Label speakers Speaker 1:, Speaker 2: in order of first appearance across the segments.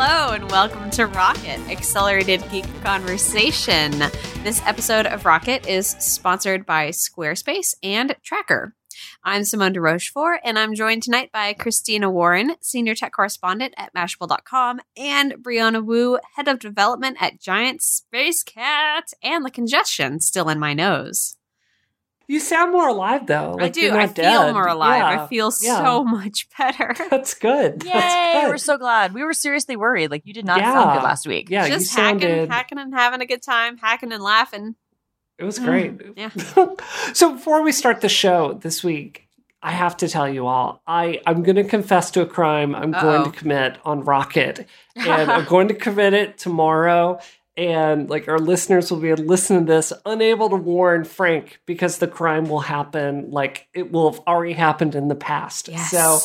Speaker 1: Hello, and welcome to Rocket Accelerated Geek Conversation. This episode of Rocket is sponsored by Squarespace and Tracker. I'm Simone de Rochefort, and I'm joined tonight by Christina Warren, Senior Tech Correspondent at Mashable.com, and Brianna Wu, Head of Development at Giant Spacekat, and the congestion still in my nose.
Speaker 2: You sound more alive though.
Speaker 1: I do. I feel more alive.
Speaker 2: Yeah,
Speaker 1: I feel
Speaker 2: yeah.
Speaker 1: so much better.
Speaker 2: That's good.
Speaker 3: Yay!
Speaker 2: That's good.
Speaker 3: We're so glad. We were seriously worried. Like you did not
Speaker 2: Yeah.
Speaker 3: sound good last week.
Speaker 2: yeah,
Speaker 1: Just
Speaker 2: you
Speaker 1: hacking,
Speaker 2: sounded.
Speaker 1: hacking, and having a good time, hacking and laughing.
Speaker 2: It was great.
Speaker 1: Mm, yeah.
Speaker 2: so before we start the show this week, I have to tell you all, I I'm going to confess to a crime I'm going
Speaker 1: Uh-oh.
Speaker 2: to commit on Rocket, and I'm going to commit it tomorrow. And like our listeners will be able to listen to this, unable to warn Frank because the crime will happen. Like it will have already happened in the past.
Speaker 1: Yes.
Speaker 2: So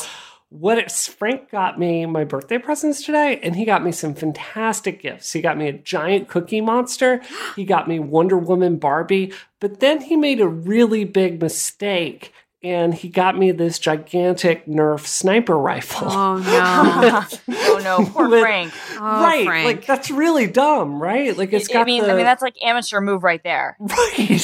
Speaker 2: what it, Frank got me my birthday presents today, and he got me some fantastic gifts. He got me a giant cookie monster. He got me Wonder Woman Barbie, but then he made a really big mistake. And he got me this gigantic Nerf sniper rifle.
Speaker 1: Oh no!
Speaker 3: oh no, poor
Speaker 2: With-
Speaker 3: Frank.
Speaker 1: Oh,
Speaker 2: right,
Speaker 1: Frank.
Speaker 2: like that's really dumb, right? Like it's
Speaker 3: I
Speaker 2: got
Speaker 3: mean,
Speaker 2: the
Speaker 3: I mean that's like amateur move right there.
Speaker 2: Right.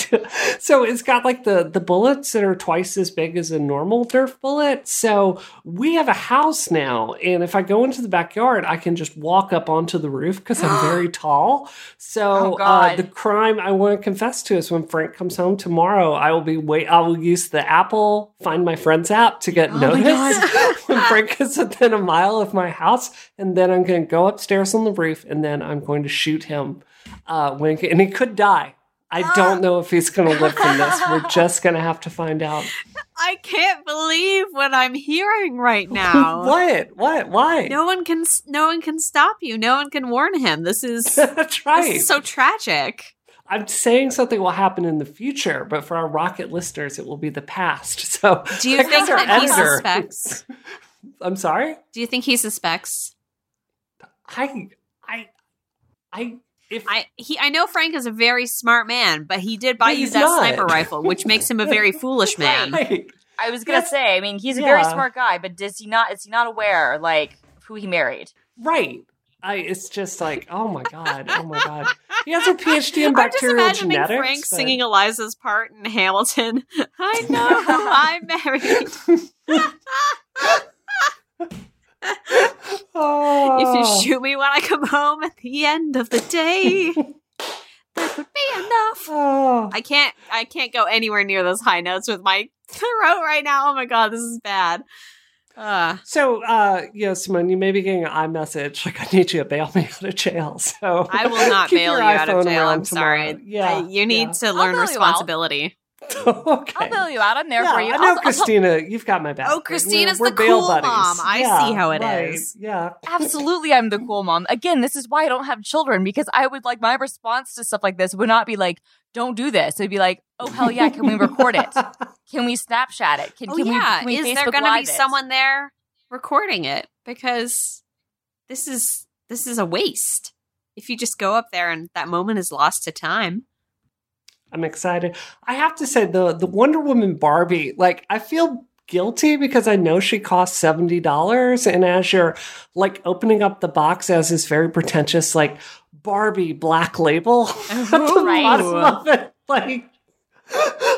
Speaker 2: So it's got like the the bullets that are twice as big as a normal Nerf bullet. So we have a house now, and if I go into the backyard, I can just walk up onto the roof because I'm very tall. So
Speaker 3: Oh,
Speaker 2: uh, the crime I want to confess to is when Frank comes home tomorrow, I will be wait. I will use the Apple Find My Friends app to get
Speaker 3: Oh
Speaker 2: noticed when Frank is within a mile of my house, and then I'm going to go upstairs on the roof, and then I'm going to shoot him. Uh, when and he could die. I don't know if he's going to live from this. We're just going to have to find out.
Speaker 1: I can't believe what I'm hearing right now.
Speaker 2: what? What? Why?
Speaker 1: No one can. No one can stop you. No one can warn him. This is.
Speaker 2: That's
Speaker 1: This is so tragic.
Speaker 2: I'm saying something will happen in the future, but for our rocket listeners, it will be the past. So,
Speaker 1: Do you
Speaker 2: I
Speaker 1: think
Speaker 2: our
Speaker 1: that he suspects?
Speaker 2: I'm sorry.
Speaker 1: Do you think he suspects?
Speaker 2: I, I, I. If
Speaker 1: I he I know Frank is a very smart man, but he did buy
Speaker 2: But
Speaker 1: you that
Speaker 2: not.
Speaker 1: sniper rifle, which makes him a very foolish man.
Speaker 2: Right.
Speaker 3: I was gonna
Speaker 2: Yes.
Speaker 3: say, I mean, he's a very smart guy, but does he not? Is he not aware like who he married?
Speaker 2: Right. I, it's just like, oh my god, oh my god. He has a PhD in
Speaker 1: I'm just imagining
Speaker 2: genetics.
Speaker 1: Frank
Speaker 2: but-
Speaker 1: singing Eliza's part in Hamilton. I know I'm married.
Speaker 2: Oh.
Speaker 1: If you ah. shoot me when I come home at the end of the day, that would be enough.
Speaker 2: Oh.
Speaker 1: I can't I can't go anywhere near those high notes with my throat right now. Oh my god, this is bad. Uh,
Speaker 2: So, uh, yeah, Simone, you may be getting an iMessage like, I need you to bail me out of jail. So
Speaker 1: I will not bail you out of jail. I'm sorry.
Speaker 2: tomorrow. Yeah.
Speaker 1: I- you need
Speaker 2: yeah.
Speaker 1: to learn
Speaker 3: bail you out.
Speaker 1: responsibility.
Speaker 2: okay.
Speaker 3: I'll bail you out. I'm there
Speaker 2: yeah,
Speaker 3: for you.
Speaker 2: I
Speaker 3: I'll-
Speaker 2: know,
Speaker 3: I'll-
Speaker 2: Christina. You've got my back.
Speaker 1: Oh,
Speaker 2: We're-
Speaker 1: Christina's
Speaker 2: we're
Speaker 1: the
Speaker 2: bail
Speaker 1: cool
Speaker 2: buddies.
Speaker 1: mom. I
Speaker 2: Yeah,
Speaker 1: see how it
Speaker 2: right.
Speaker 1: is.
Speaker 2: Yeah.
Speaker 3: Absolutely, I'm the cool mom. Again, this is why I don't have children because I would like my response to stuff like this would not be like, "Don't do this." It'd be like, "Oh hell yeah, can we record it? Can we Snapchat it? Can,
Speaker 1: Oh
Speaker 3: can we?
Speaker 1: yeah,
Speaker 3: Can we
Speaker 1: is
Speaker 3: Facebook
Speaker 1: there going to be
Speaker 3: it?"
Speaker 1: someone there recording it? Because this is this is a waste. If you just go up there and that moment is lost to time.
Speaker 2: I'm excited. I have to say the the Wonder Woman Barbie, like I feel guilty because I know she cost seventy dollars, and as you're like opening up the box as this very pretentious like Barbie black label oh, the
Speaker 3: right.
Speaker 2: bottom of it, like.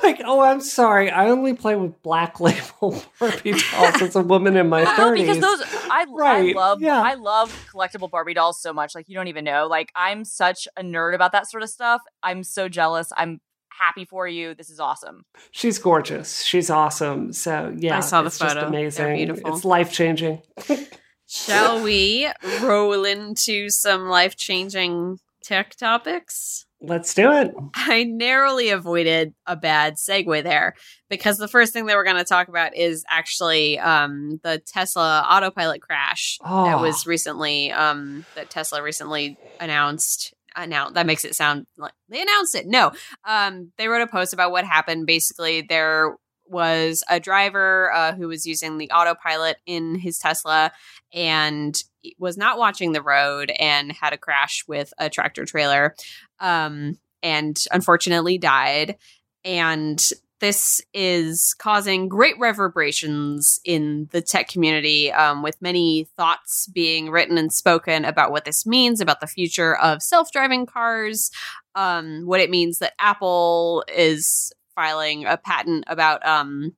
Speaker 2: Like, oh, I'm sorry. I only play with black label Barbie dolls as a woman in my thirties.
Speaker 3: No, because those I,
Speaker 2: Right,
Speaker 3: I love
Speaker 2: yeah.
Speaker 3: I love collectible Barbie dolls so much. Like you don't even know. Like I'm such a nerd about that sort of stuff. I'm so jealous. I'm happy for you. This is awesome.
Speaker 2: She's gorgeous. She's awesome. So yeah,
Speaker 1: I saw the photo. They're
Speaker 2: amazing.
Speaker 1: beautiful.
Speaker 2: It's life changing.
Speaker 1: Shall we roll into some life changing tech topics?
Speaker 2: Let's do it.
Speaker 1: I narrowly avoided a bad segue there because the first thing that we're going to talk about is actually um, the Tesla autopilot crash
Speaker 2: Oh.
Speaker 1: that was recently um, that Tesla recently announced. Announced that makes it sound like they announced it. No, um, they wrote a post about what happened. Basically, there was a driver uh, who was using the autopilot in his Tesla and was not watching the road and had a crash with a tractor trailer um, and unfortunately died. And this is causing great reverberations in the tech community, um, with many thoughts being written and spoken about what this means about the future of self driving cars, um, what it means that Apple is filing a patent about um,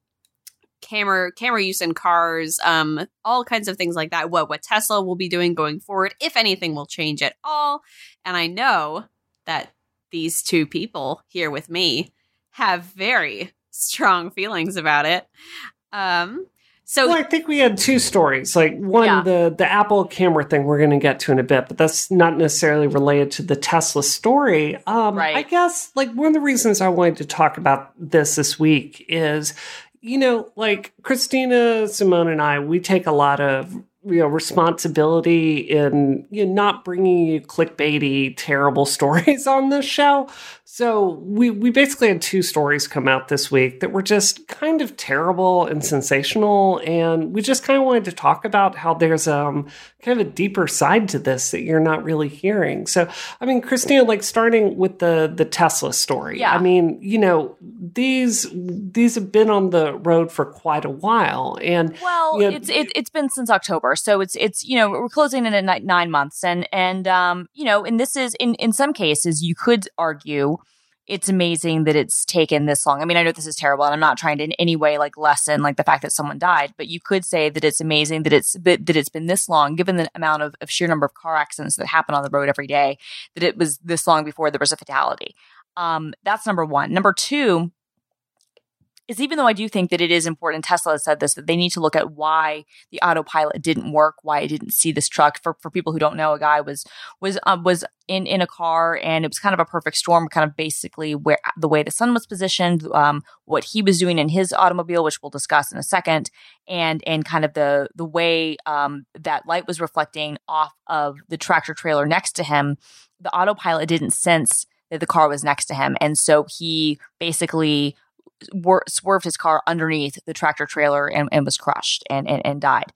Speaker 1: camera camera use in cars, um, all kinds of things like that. What what Tesla will be doing going forward, if anything will change at all. And I know that these two people here with me have very strong feelings about it. Um, so
Speaker 2: well, I think we had two stories. Like one,
Speaker 3: Yeah.
Speaker 2: the the Apple camera thing we're going to get to in a bit, but that's not necessarily related to the Tesla story. Um,
Speaker 3: Right.
Speaker 2: I guess like one of the reasons I wanted to talk about this this week is, you know, like Christina, Simone, and I, we take a lot of you know responsibility in you know, not bringing you clickbaity terrible stories on this show so we we basically had two stories come out this week that were just kind of terrible and sensational. And we just kind of wanted to talk about how there's um kind of a deeper side to this that you're not really hearing. So i mean christina like starting with the the tesla story.
Speaker 3: Yeah.
Speaker 2: i mean you know these these have been on the road for quite a while. And
Speaker 3: Well,
Speaker 2: Yeah.
Speaker 3: it's it, it's been since October, so it's it's you know we're closing in at nine months, and and um you know, and this is in in some cases you could argue it's amazing that it's taken this long. I mean, I know this is terrible, and I'm not trying to in any way like lessen like the fact that someone died, but you could say that it's amazing that it's that it's been this long, given the amount of, of sheer number of car accidents that happen on the road every day, that it was this long before there was a fatality. Um, that's number one. Number two is even though I do think that it is important, Tesla has said this, that they need to look at why the autopilot didn't work, why it didn't see this truck. For for people who don't know, a guy was was um, was in in a car and it was kind of a perfect storm, kind of basically where the way the sun was positioned, um, what he was doing in his automobile, which we'll discuss in a second, and and kind of the the way um, that light was reflecting off of the tractor trailer next to him. The autopilot didn't sense that the car was next to him, and so he basically wor- swerved his car underneath the tractor trailer and, and was crushed and, and, and died.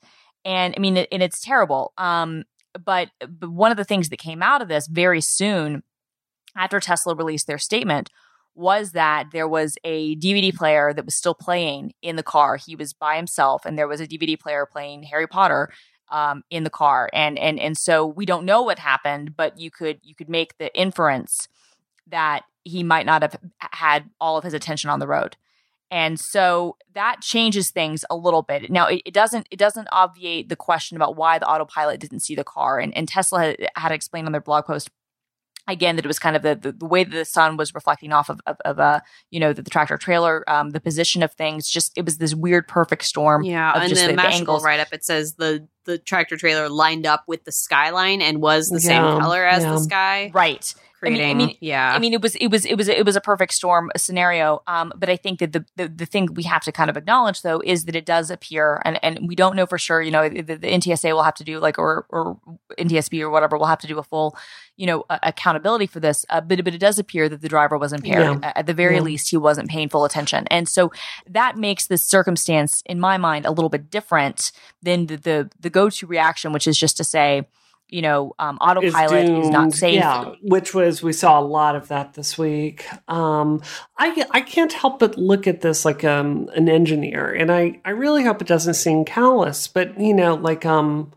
Speaker 3: And I mean, it, and it's terrible. Um, but, but one of the things that came out of this very soon after Tesla released their statement was that there was a DVD player that was still playing in the car. He was by himself, and there was a DVD player playing Harry Potter um, in the car. And and and so we don't know what happened, but you could you could make the inference that he might not have had all of his attention on the road. And so that changes things a little bit. Now it, it doesn't it doesn't obviate the question about why the autopilot didn't see the car. And, and Tesla had, had explained on their blog post again that it was kind of the, the, the way that the sun was reflecting off of, of, of uh, you know the, the tractor trailer um, the position of things just it was this weird perfect storm
Speaker 1: Yeah,
Speaker 3: of
Speaker 1: and
Speaker 3: just
Speaker 1: the,
Speaker 3: the- the angles.
Speaker 1: write up it says the the tractor trailer lined up with the skyline and was the same color as
Speaker 2: yeah.
Speaker 1: the sky,
Speaker 3: right I mean- I mean-
Speaker 1: yeah.
Speaker 3: I mean, it was it was it was it was a perfect storm scenario. Um, but I think that the, the the thing we have to kind of acknowledge though is that it does appear, and and we don't know for sure. You know, the, the NTSA will have to do like or or NTSB or whatever will have to do a full, you know, uh, accountability for this. Uh, but but it does appear that the driver was impaired.
Speaker 2: Yeah.
Speaker 3: At the very
Speaker 2: Yeah.
Speaker 3: least, he wasn't paying full attention, and so that makes this circumstance, in my mind, a little bit different than the the, the go to reaction, which is just to say. You know, um, autopilot is, not safe.
Speaker 2: Yeah, which was we saw a lot of that this week. Um, I I can't help but look at this like um an engineer, and I I really hope it doesn't seem callous, but you know like um.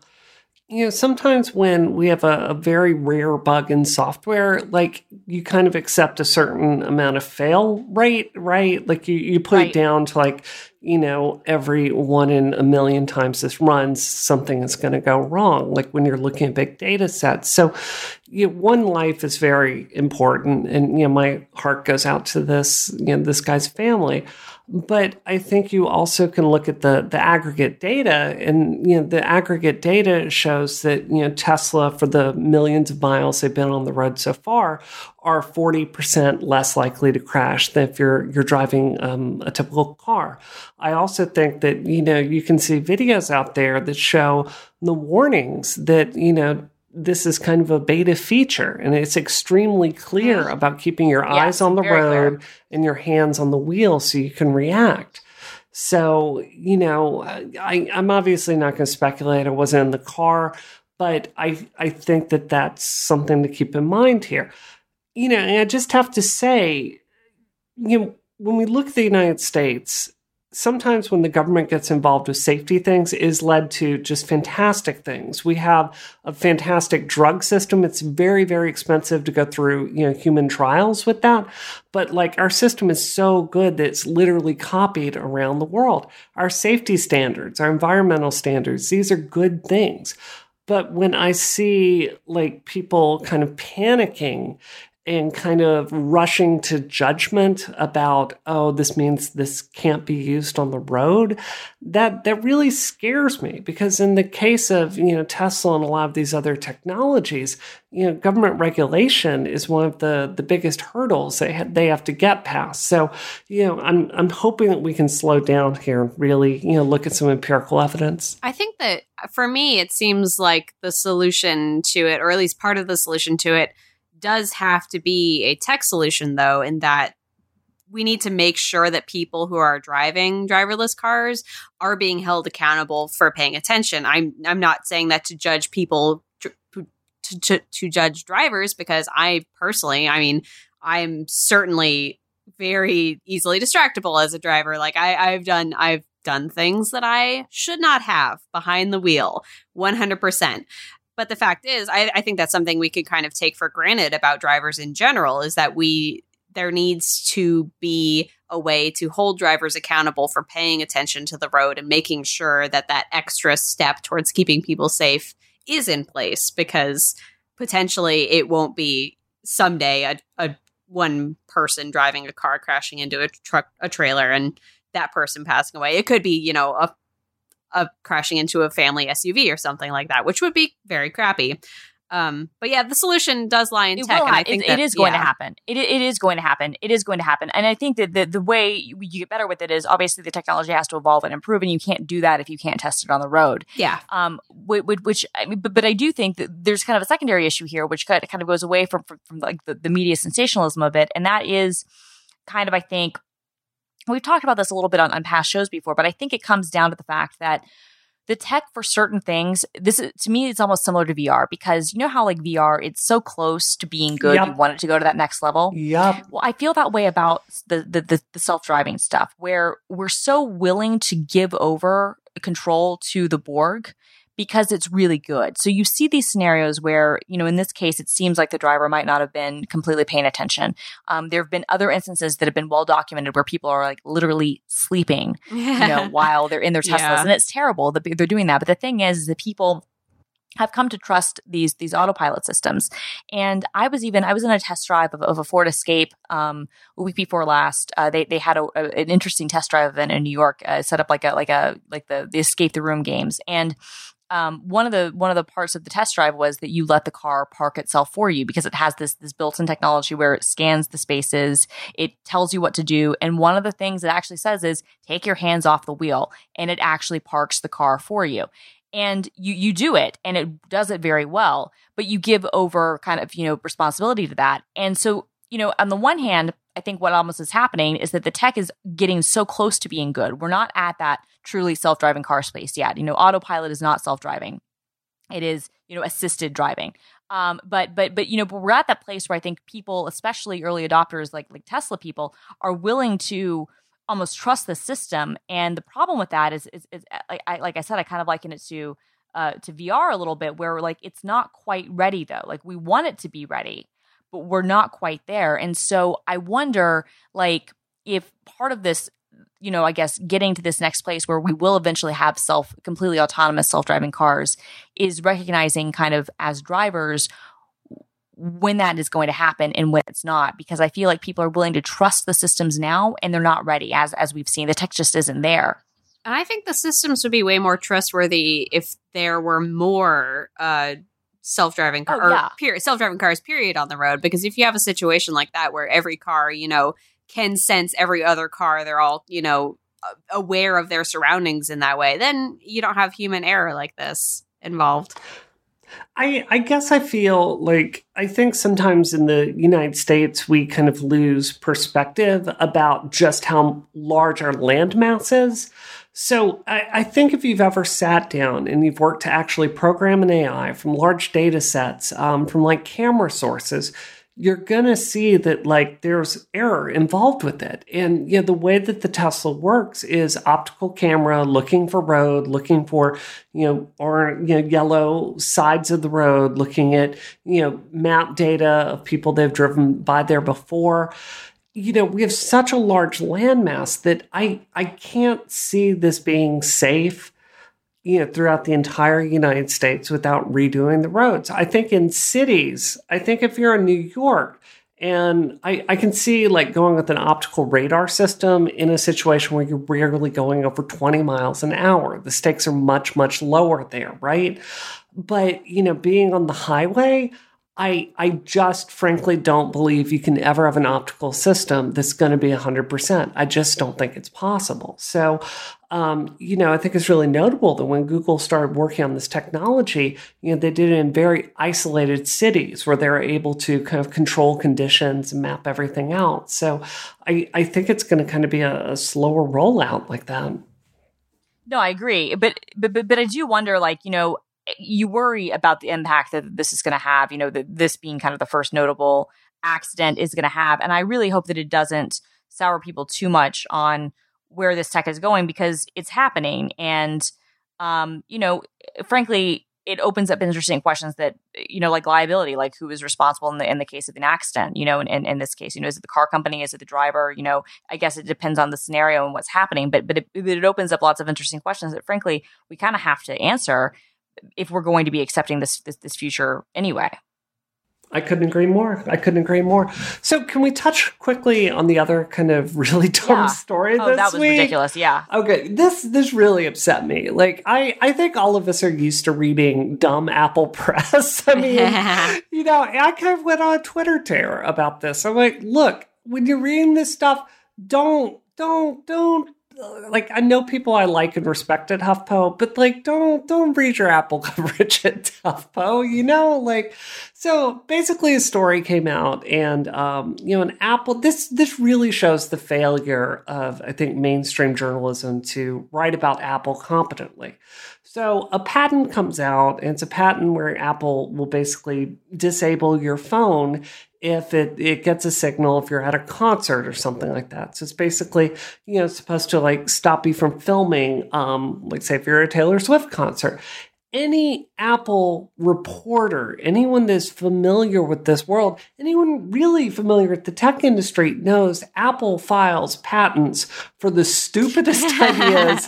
Speaker 2: You know, sometimes when we have a, a very rare bug in software, like you kind of accept a certain amount of fail rate, right? Like you, you put
Speaker 3: Right.
Speaker 2: it down to like, you know, every one in a million times this runs, something is going to go wrong. Like when you're looking at big data sets. So, you know, one life is very important, and you know, my heart goes out to this, you know, this guy's family. But I think you also can look at the the aggregate data, and you know, the aggregate data shows that you know Tesla, for the millions of miles they've been on the road so far, are forty percent less likely to crash than if you're you're driving um, a typical car. I also think that you know you can see videos out there that show the warnings that you know this is kind of a beta feature and it's extremely clear about keeping your.
Speaker 3: Yes,
Speaker 2: eyes on the
Speaker 3: very clear.
Speaker 2: road and your hands on the wheel so you can react. So, you know, I, I'm obviously not going to speculate. I wasn't in the car, but I, I think that that's something to keep in mind here. You know, and I just have to say, you know, when we look at the United States, sometimes when the government gets involved with safety things is led to just fantastic things. We have a fantastic drug system. It's very, very expensive to go through, you know, human trials with that. But like our system is so good that it's literally copied around the world. Our safety standards, our environmental standards, these are good things. But when I see like people kind of panicking and kind of rushing to judgment about oh this means this can't be used on the road that that really scares me because in the case of you know Tesla and a lot of these other technologies you know government regulation is one of the the biggest hurdles they ha- they have to get past. So you know I'm I'm hoping that we can slow down here and really you know look at some empirical evidence.
Speaker 1: I think that for me it seems like the solution to it or at least part of the solution to it does have to be a tech solution, though, in that we need to make sure that people who are driving driverless cars are being held accountable for paying attention. I'm I'm not saying that to judge people to, to, to judge drivers because I personally, I mean, I'm certainly very easily distractible as a driver. Like I, I've done I've done things that I should not have behind the wheel 100%. But the fact is, I, I think that's something we could kind of take for granted about drivers in general is that we there needs to be a way to hold drivers accountable for paying attention to the road and making sure that that extra step towards keeping people safe is in place because potentially it won't be someday a, a one person driving a car crashing into a truck a trailer and that person passing away. It could be you know a of crashing into a family SUV or something like that, which would be very crappy. Um, but yeah, the solution does lie in
Speaker 3: it
Speaker 1: tech. And I think
Speaker 3: it,
Speaker 1: that,
Speaker 3: it is going
Speaker 1: yeah.
Speaker 3: to happen. It, it is going to happen. It is going to happen. And I think that the, the way you, get better with it is obviously the technology has to evolve and improve, and you can't do that if you can't test it on the road.
Speaker 1: Yeah.
Speaker 3: Um. Which, which I mean, but, but I do think that there's kind of a secondary issue here, which kind of, kind of goes away from from, from like the, the media sensationalism of it, and that is kind of I think we've talked about this a little bit on, on past shows before, but I think it comes down to the fact that the tech for certain things this is, to me it's almost similar to vr because you know how like vr it's so close to being good
Speaker 2: Yep.
Speaker 3: you want it to go to that next level
Speaker 2: yep
Speaker 3: well i feel that way about the the, the, the self-driving stuff where we're so willing to give over control to the borg because it's really good. So you see these scenarios where, you know, in this case, it seems like the driver might not have been completely paying attention. Um, there have been other instances that have been well documented where people are like literally sleeping, you know, while they're in their Teslas,
Speaker 1: Yeah.
Speaker 3: and it's terrible that they're doing that. But the thing is, is that people have come to trust these these autopilot systems. And I was even I was in a test drive of, of a Ford Escape um, a week before last. Uh, they they had a, a- an interesting test drive event in New York. Uh, set up like a like a like the the Escape the Room games and. Um, one of the one of the parts of the test drive was that you let the car park itself for you because it has this this built-in technology where it scans the spaces, it tells you what to do, and one of the things it actually says is take your hands off the wheel, and it actually parks the car for you. And you you do it and it does it very well but you give over kind of you know responsibility to that. And so you know on the one hand i think what almost is happening is that the tech is getting so close to being good. We're not at that truly self-driving car space yet. You know autopilot is not self-driving. It is you know assisted driving. Um, but but but you know but we're at that place where i think people especially early adopters like like tesla people are willing to almost trust the system. And the problem with that is, is, is like, I, like I said, I kind of liken it to, uh, to VR a little bit where like, it's not quite ready though. Like we want it to be ready, but we're not quite there. And so I wonder like if part of this, you know, I guess getting to this next place where we will eventually have self completely autonomous self-driving cars is recognizing kind of as drivers when that is going to happen and when it's not. Because i feel like people are willing to trust the systems now and they're not ready as as we've seen. The tech just isn't there.
Speaker 1: And I think the systems would be way more trustworthy if there were more uh, self-driving oh, car
Speaker 3: Oh, yeah.
Speaker 1: or period, self-driving cars period on the road because if you have a situation like that where every car, you know, can sense every other car, they're all, you know, aware of their surroundings in that way, then you don't have human error like this involved.
Speaker 2: I, I guess I feel like I think sometimes in the United States we kind of lose perspective about just how large our land mass is. So I, I think if you've ever sat down and you've worked to actually program an AI from large data sets, um, from like camera sources, you're going to see that like there's error involved with it. And you know, the way that the Tesla works is optical camera looking for road, looking for, you know, or, you know, yellow sides of the road, looking at, you know, map data of people they've driven by there before. You know, we have such a large landmass that I, I can't see this being safe you know, throughout the entire United States without redoing the roads. I think in cities, I think if you're in New York, and I, I can see like going with an optical radar system in a situation where you're rarely going over 20 miles an hour. The stakes are much, much lower there, right? But, you know, being on the highway, I, I just frankly don't believe you can ever have an optical system that's going to be 100%. I just don't think it's possible. So, um, you know, I think it's really notable that when Google started working on this technology, you know, they did it in very isolated cities where they were able to kind of control conditions and map everything out. So I, I think it's going to kind of be a, a slower rollout like that.
Speaker 3: No, I agree. But, but, but, but I do wonder, like, you know, Eh, you worry about the impact that this is going to have, you know, that this being kind of the first notable accident is going to have. And I really hope that it doesn't sour people too much on where this tech is going because it's happening. And, um, you know, eh, frankly, it opens up interesting questions that, eh, you know, like liability, like who is responsible in the, in the case of an accident, you know, in, in, in this case, you know, is it the car company? Is it the driver? You know, I guess it depends on the scenario and what's happening, but, but it, it opens up lots of interesting questions that frankly, we kind of have to answer if we're going to be accepting this, this, this future anyway.
Speaker 2: I couldn't agree more. I couldn't agree more. So, can we touch quickly on the other kind of really dumb yeah. story
Speaker 3: oh,
Speaker 2: this
Speaker 3: that was
Speaker 2: week?
Speaker 3: ridiculous. Yeah.
Speaker 2: Okay, this this really upset me. Like, I I think all of us are used to reading dumb Apple press. I mean, you know, I kind of went on a Twitter tear about this. I'm like, look, when you're reading this stuff, don't don't don't like I know people I like and respect at HuffPo, but like don't don't read your Apple coverage at HuffPo, you know? Like so basically a story came out and um, you know, an Apple this this really shows the failure of I think mainstream journalism to write about Apple competently. So a patent comes out, and it's a patent where Apple will basically disable your phone if it, it gets a signal if you're at a concert or something like that. So it's basically, you know, supposed to like stop you from filming, um, like say if you're at a Taylor Swift concert. Any Apple reporter, anyone that's familiar with this world, anyone really familiar with the tech industry knows Apple files patents for the stupidest ideas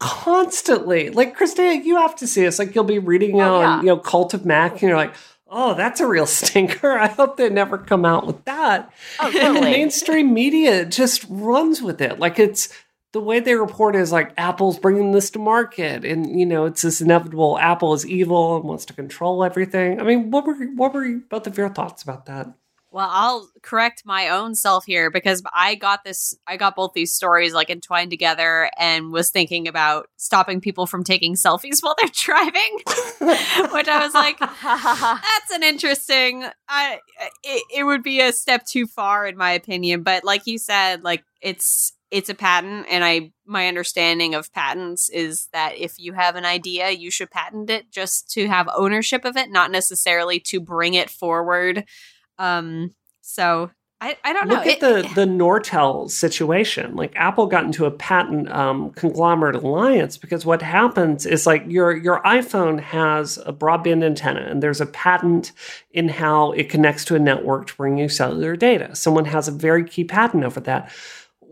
Speaker 2: constantly. Like Christina, you have to see this. Like you'll be reading oh, on, yeah. you know, Cult of Mac, and you're like, oh, that's a real stinker. I hope they never come out with that.
Speaker 3: Oh, totally.
Speaker 2: And the mainstream media just runs with it. Like it's the way they report is like Apple's bringing this to market, and you know it's this inevitable. Apple is evil and wants to control everything. I mean, what were what were both of your thoughts about that?
Speaker 1: Well, I'll correct my own self here because I got this, I got both these stories like entwined together and was thinking about stopping people from taking selfies while they're driving, which I was like, that's an interesting, I, it, it would be a step too far in my opinion. But like you said, like it's, it's a patent and i my understanding of patents is that if you have an idea you should patent it just to have ownership of it not necessarily to bring it forward um, so I, I don't
Speaker 2: Look
Speaker 1: know.
Speaker 2: Look at the the Nortel situation. Like Apple got into a patent um, conglomerate alliance because what happens is like your your iPhone has a broadband antenna and there's a patent in how it connects to a network to bring you cellular data. Someone has a very key patent over that.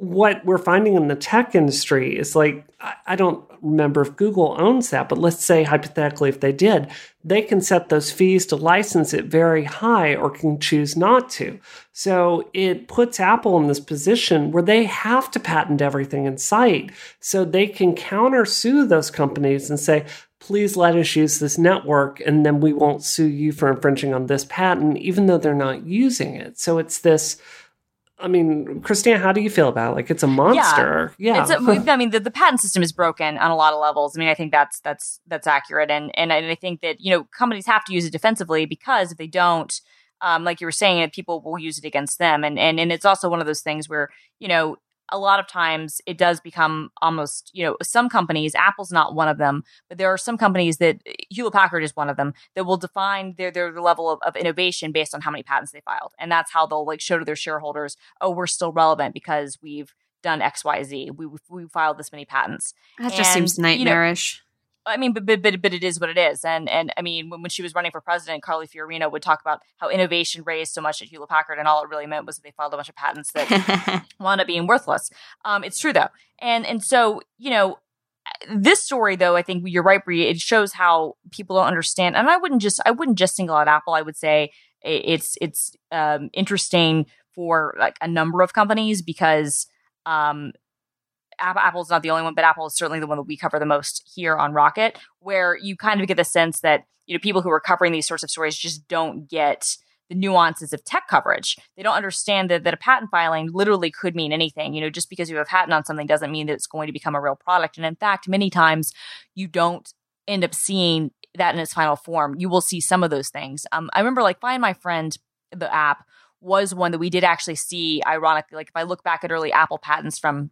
Speaker 2: What we're finding in the tech industry is like I, don't remember if Google owns that, but let's say hypothetically if they did, they can set those fees to license it very high or can choose not to. So it puts Apple in this position where they have to patent everything in sight so they can counter sue those companies and say, please let us use this network and then we won't sue you for infringing on this patent, even though they're not using it. So it's this I mean, Christina, how do you feel about it? Like it's a monster. Yeah. yeah.
Speaker 3: A, I mean, the, the patent system is broken on a lot of levels. I mean, I think that's that's that's accurate, and and I think that you know companies have to use it defensively because if they don't, um, like you were saying, people will use it against them, and and and it's also one of those things where you know a lot of times it does become almost, you know, some companies, Apple's not one of them, but there are some companies that Hewlett Packard is one of them that will define their their level of, of innovation based on how many patents they filed. And that's how they'll like show to their shareholders, oh, we're still relevant because we've done XYZ. We we filed this many patents.
Speaker 1: That just
Speaker 3: And,
Speaker 1: seems
Speaker 3: you know,
Speaker 1: nightmarish.
Speaker 3: I mean, but, but but but it is what it is, and and I mean, when, when she was running for president, Carly Fiorina would talk about how innovation raised so much at Hewlett Packard, and all it really meant was that they filed a bunch of patents that wound up being worthless. Um, it's true though, and and so you know, this story though, I think you're right, Brie. It shows how people don't understand, and I wouldn't just I wouldn't just single out Apple. I would say it's it's um, interesting for like a number of companies because um, Apple's not the only one, but Apple is certainly the one that we cover the most here on Rocket, where you kind of get the sense that you know people who are covering these sorts of stories just don't get the nuances of tech coverage. They don't understand that, that a patent filing literally could mean anything. You know, just because you have a patent on something doesn't mean that it's going to become a real product. And in fact, many times you don't end up seeing that in its final form. You will see some of those things. Um, I remember like Find My Friend, the app, was one that we did actually see, ironically. Like if I look back at early Apple patents from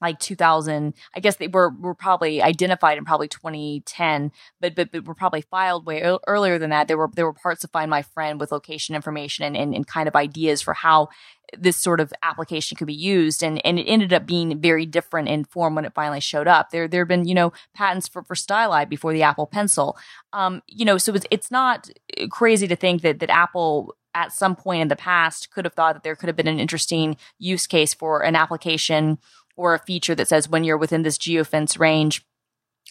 Speaker 3: like 2000 i guess they were were probably identified in probably 2010 but but, but were probably filed way ear- earlier than that. There were there were parts to find my friend with location information and, and, and kind of ideas for how this sort of application could be used and and it ended up being very different in form when it finally showed up. There there have been you know patents for for styli before the apple pencil. Um you know so it's it's not crazy to think that that apple at some point in the past could have thought that there could have been an interesting use case for an application or a feature that says when you're within this geofence range,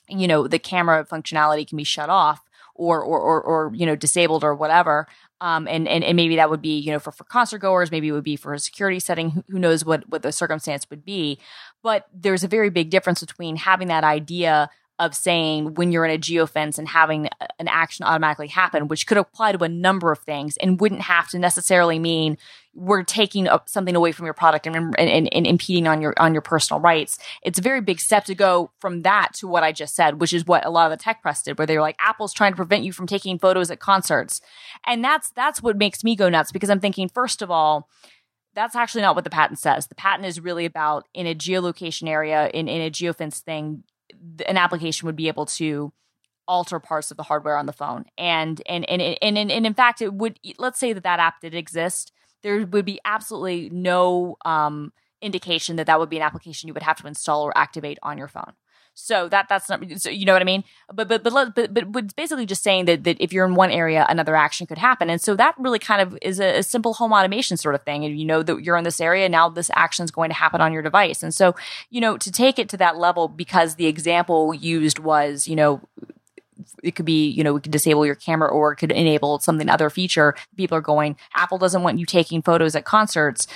Speaker 3: you know, the camera functionality can be shut off or or or, or you know disabled or whatever. Um, and, and and maybe that would be you know for, for concert goers, maybe it would be for a security setting. Who, who knows what what the circumstance would be? But there's a very big difference between having that idea of saying when you're in a geofence and having an action automatically happen, which could apply to a number of things and wouldn't have to necessarily mean we're taking up something away from your product and, and, and, impeding on your on your personal rights. It's a very big step to go from that to what I just said, which is what a lot of the tech press did, where they were like, Apple's trying to prevent you from taking photos at concerts, and that's that's what makes me go nuts because I'm thinking, first of all, that's actually not what the patent says. The patent is really about in a geolocation area, in, in a geofence thing, an application would be able to alter parts of the hardware on the phone. And and and and and, and in fact, it would let's say that that app did exist, there would be absolutely no um, indication that that would be an application you would have to install or activate on your phone. So that that's not so you know what I mean. But but but but but it's basically just saying that that if you're in one area, another action could happen, and so that really kind of is a, a simple home automation sort of thing. And you know that you're in this area now, this action is going to happen on your device, and so you know to take it to that level because the example used was you know it could be, you know, we could disable your camera or it could enable something other feature. People are going, Apple doesn't want you taking photos at concerts.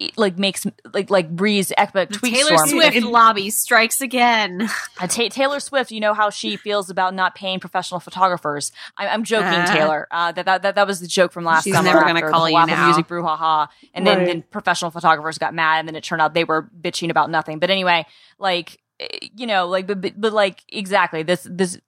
Speaker 3: It, like makes like like Brie's Epic tweet
Speaker 1: Taylor
Speaker 3: storm.
Speaker 1: Swift
Speaker 2: It-
Speaker 1: lobby strikes again.
Speaker 3: Uh, Ta- Taylor Swift, you know how she feels about not paying professional photographers. I- I'm joking,
Speaker 1: Uh.
Speaker 3: Taylor. Uh, that, that that that was the joke from last
Speaker 1: She's
Speaker 3: summer.
Speaker 1: never gonna call you
Speaker 3: whole Apple
Speaker 1: now.
Speaker 3: Music brouhaha, and then,
Speaker 2: Right.
Speaker 3: then professional photographers got mad, and then it turned out they were bitching about nothing. But anyway, like eh, you know, like but but, but like exactly this this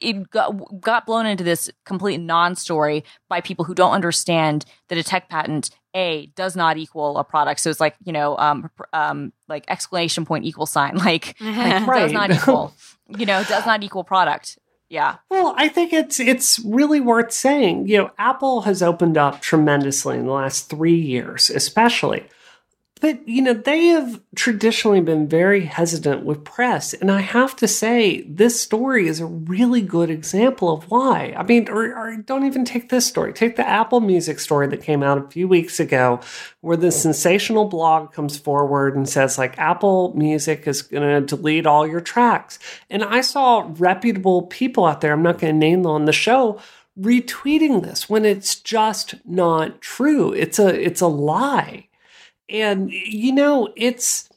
Speaker 3: it got got blown into this complete non-story by people who don't understand that a tech patent a does not equal a product. So it's like you know, um, um, like exclamation point equal sign, like, like
Speaker 2: Right.
Speaker 3: does not equal, you know, does not equal product. Yeah,
Speaker 2: Well, I think it's it's really worth saying. You know, Apple has opened up tremendously in the last three years, especially. But you know, they have traditionally been very hesitant with press, and I have to say, this story is a really good example of why. I mean, or, or don't even take this story. Take the Apple Music story that came out a few weeks ago, where the sensational blog comes forward and says like Apple Music is going to delete all your tracks. And I saw reputable people out there, I'm not going to name them on the show, retweeting this when it's just not true. It's a it's a lie. And you know, it's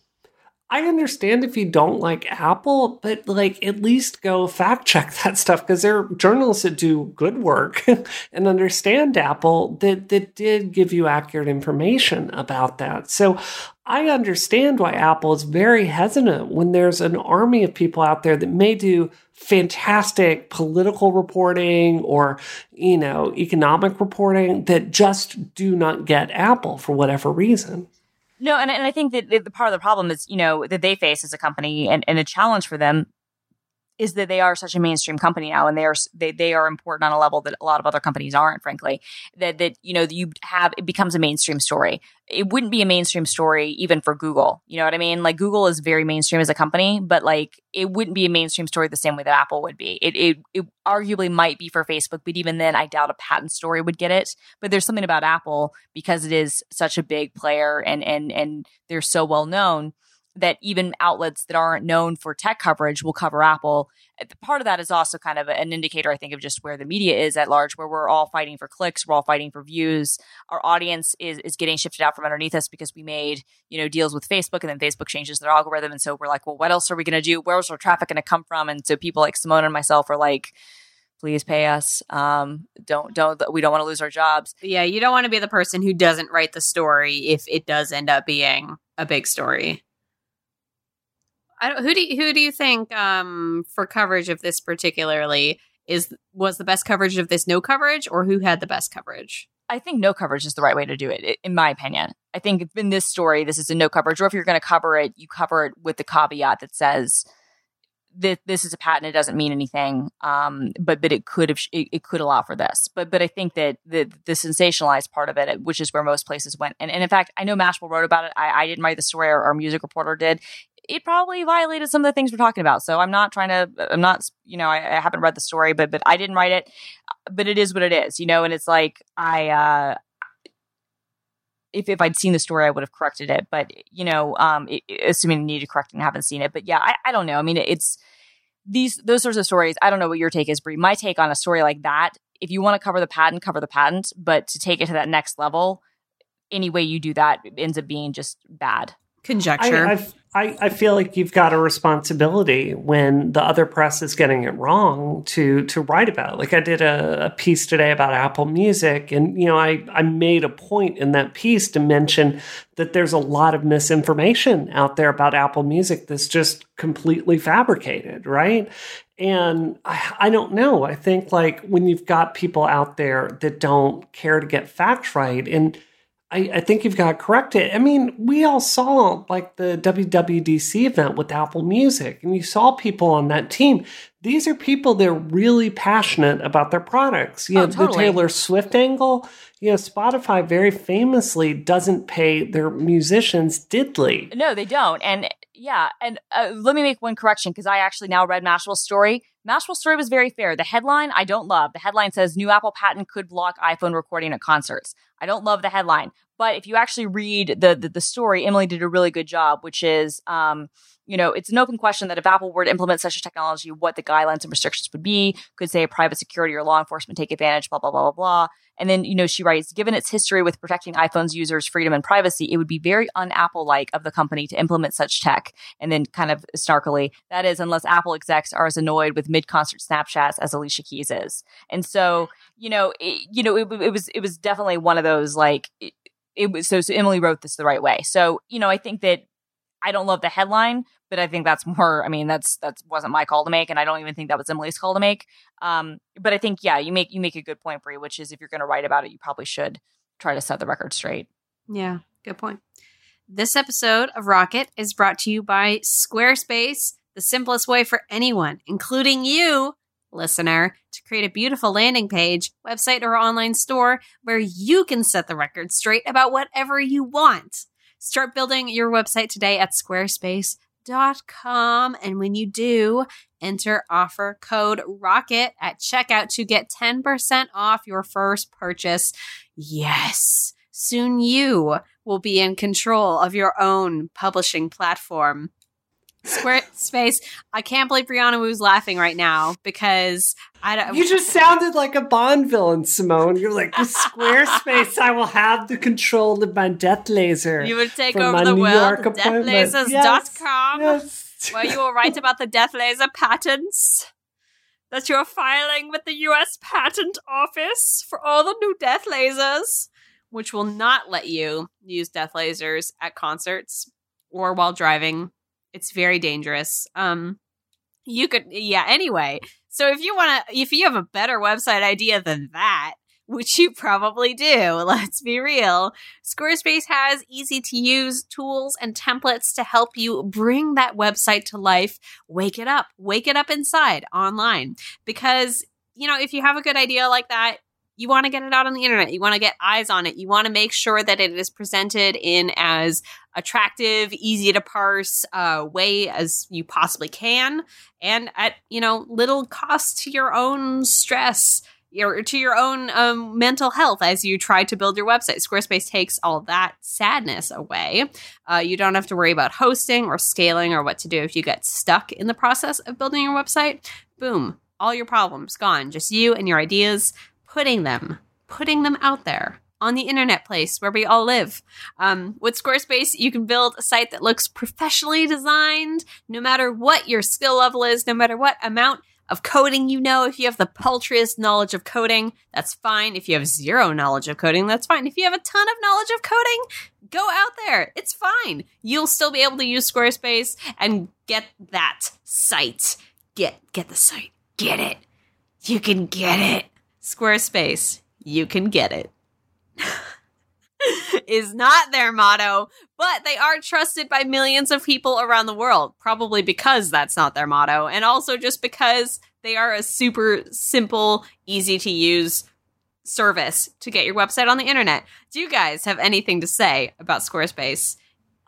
Speaker 2: I understand if you don't like Apple, but like at least go fact check that stuff because there are journalists that do good work and understand Apple that that did give you accurate information about that. So I understand why Apple is very hesitant when there's an army of people out there that may do fantastic political reporting or you know economic reporting that just do not get Apple for whatever reason.
Speaker 3: No, and, and I think that the part of the problem is, you know, that they face as a company and, and a challenge for them is that they are such a mainstream company now and they are they, they are important on a level that a lot of other companies aren't frankly that that you know you have it becomes a mainstream story. It wouldn't be a mainstream story even for google you know what i mean? Like google is very mainstream as a company but like it wouldn't be a mainstream story the same way that apple would be. It, it, it arguably might be for facebook but even then i doubt a patent story would get it. But there's something about apple because it is such a big player and and and they're so well known that even outlets that aren't known for tech coverage will cover Apple. Part of that is also kind of an indicator, I think, of just where the media is at large, where we're all fighting for clicks, we're all fighting for views. Our audience is is getting shifted out from underneath us because we made you know deals with Facebook, and then Facebook changes their algorithm, and so we're like, well, what else are we going to do? Where's our traffic going to come from? And so people like Simone and myself are like please pay us um don't don't we don't want to lose our jobs
Speaker 1: yeah you don't want to be the person who doesn't write the story if it does end up being a big story I don't, who do who do you think um, for coverage of this particularly is was the best coverage of this no coverage or who had the best coverage?
Speaker 3: I think no coverage is the right way to do it, in my opinion. I think in this story, this is a no coverage, or if you're going to cover it, you cover it with the caveat that says that this is a patent. It doesn't mean anything, um, but but it could have it, it, could allow for this. But but I think that the the sensationalized part of it, which is where most places went, and, and in fact, I know Mashable wrote about it. I, I didn't write the story. Our music reporter did it probably violated some of the things we're talking about. So I'm not trying to, I'm not, you know, I, I, haven't read the story, but, but I didn't write it, but it is what it is, you know, and it's like, I, uh, if, if I'd seen the story, I would have corrected it. But, you know, um, it, assuming I needed correcting, I haven't seen it. But yeah, I, I don't know. I mean, it's these, those sorts of stories. I don't know what your take is, Brie. My take on a story like that, if you want to cover the patent, cover the patent. But to take it to that next level, any way you do that ends up being just bad
Speaker 1: conjecture.
Speaker 2: I, I, I feel like you've got a responsibility when the other press is getting it wrong to to write about it. Like I did a, a piece today about Apple Music, and you know I I made a point in that piece to mention that there's a lot of misinformation out there about Apple Music that's just completely fabricated, right? And I, I, don't know. I think like when you've got people out there that don't care to get facts right, and I, I think you've got to correct it. I mean, we all saw like the WWDC event with Apple Music, and you saw people on that team. These are people that are really passionate about their products. You oh, know, totally. the Taylor Swift angle, you know, Spotify very famously doesn't pay their musicians diddly.
Speaker 3: No, they don't. And yeah, and uh, let me make one correction because I actually now read Mashable's story. Mashable's story was very fair. The headline I don't love. The headline says new Apple patent could block iPhone recording at concerts. I don't love the headline, but if you actually read the the, the story, Emily did a really good job, which is um, you know, it's an open question that if Apple were to implement such a technology, what the guidelines and restrictions would be. Could say private security or law enforcement take advantage, blah, blah, blah, blah, blah. And then, you know, she writes, given its history with protecting iPhone's users' freedom and privacy, it would be very un-Apple like of the company to implement such tech. And then kind of snarkily, that is, unless Apple execs are as annoyed with mid-concert Snapchats as Alicia Keys is. And so, you know, it, you know, it, it was, it was definitely one of those like, it, it was so, so Emily wrote this the right way. So, you know, I think that I don't love the headline, but I think that's more. I mean, that's that wasn't my call to make, and I don't even think that was Emily's call to make. Um, but I think yeah, you make you make a good point, Brie, which is if you're going to write about it, you probably should try to set the record straight.
Speaker 1: Yeah, good point. This episode of Rocket is brought to you by Squarespace, the simplest way for anyone, including you, listener, to create a beautiful landing page, website, or online store where you can set the record straight about whatever you want. Start building your website today at squarespace.com. And when you do, enter offer code ROCKET at checkout to get 10% off your first purchase. Yes, soon you will be in control of your own publishing platform. Squarespace. I can't believe Brianna Wu's laughing right now because I don't.
Speaker 2: You just sounded like a Bond villain, Simone. You're like, with Squarespace, I will have the control of my death laser.
Speaker 1: You would take over the New world. Deathlasers.com, yes. yes. where you will write about the death laser patents that you're filing with the U.S. Patent Office for all the new death lasers, which will not let you use death lasers at concerts or while driving it's very dangerous. Um, you could, yeah. Anyway, so if you want to, if you have a better website idea than that, which you probably do, let's be real, Squarespace has easy to use tools and templates to help you bring that website to life. Wake it up, wake it up inside online. Because, you know, if you have a good idea like that, you want to get it out on the internet. You want to get eyes on it. You want to make sure that it is presented in as attractive, easy to parse uh, way as you possibly can, and at you know little cost to your own stress or to your own um, mental health as you try to build your website. Squarespace takes all that sadness away. Uh, you don't have to worry about hosting or scaling or what to do if you get stuck in the process of building your website. Boom, all your problems gone. Just you and your ideas putting them, putting them out there on the internet place where we all live. Um, with Squarespace, you can build a site that looks professionally designed, no matter what your skill level is, no matter what amount of coding you know. If you have the paltriest knowledge of coding, that's fine. If you have zero knowledge of coding, that's fine. If you have a ton of knowledge of coding, go out there. It's fine. You'll still be able to use Squarespace and get that site. Get get the site. Get it. You can get it. Squarespace, you can get it. is not their motto, but they are trusted by millions of people around the world, probably because that's not their motto, and also just because they are a super simple, easy to use service to get your website on the internet. Do you guys have anything to say about Squarespace?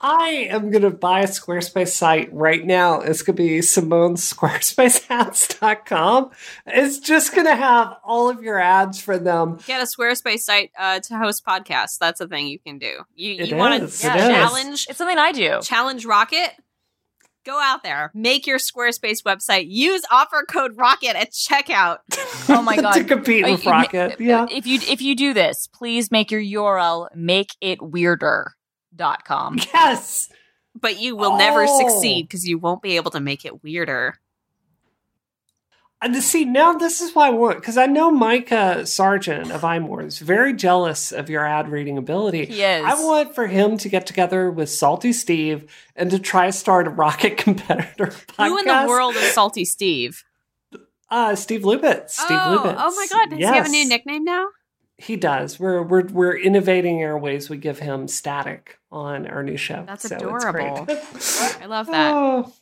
Speaker 2: I am going to buy a Squarespace site right now. It's going to be Simone'sSquarespaceHats.com. It's just going to have all of your ads for them.
Speaker 1: Get a Squarespace site uh, to host podcasts. That's a thing you can do. You, you want
Speaker 2: is,
Speaker 1: to
Speaker 2: it
Speaker 1: challenge
Speaker 3: It's something I do.
Speaker 1: challenge Rocket? Go out there, make your Squarespace website, use offer code Rocket at checkout.
Speaker 3: Oh my god.
Speaker 2: to compete with Rocket. Yeah.
Speaker 3: If you if you do this, please make your URL makeitweirder.com.
Speaker 2: Yes.
Speaker 1: But you will never
Speaker 2: Oh.
Speaker 1: succeed because you won't be able to make it weirder.
Speaker 2: And see now, this is why I want because I know Micah Sargent of iMore is very jealous of your ad reading ability.
Speaker 3: He is.
Speaker 2: I want for him to get together with Salty Steve and to try to start a Rocket competitor podcast.
Speaker 1: Who in the world is Salty Steve?
Speaker 2: Uh, Steve Lubitz. Steve
Speaker 1: oh,
Speaker 2: Lubitz.
Speaker 1: oh my God! Does he have a new nickname now?
Speaker 2: He does. We're we're we're innovating our ways. We give him static on our new show.
Speaker 1: That's
Speaker 2: So
Speaker 1: adorable. I love that.
Speaker 2: Oh.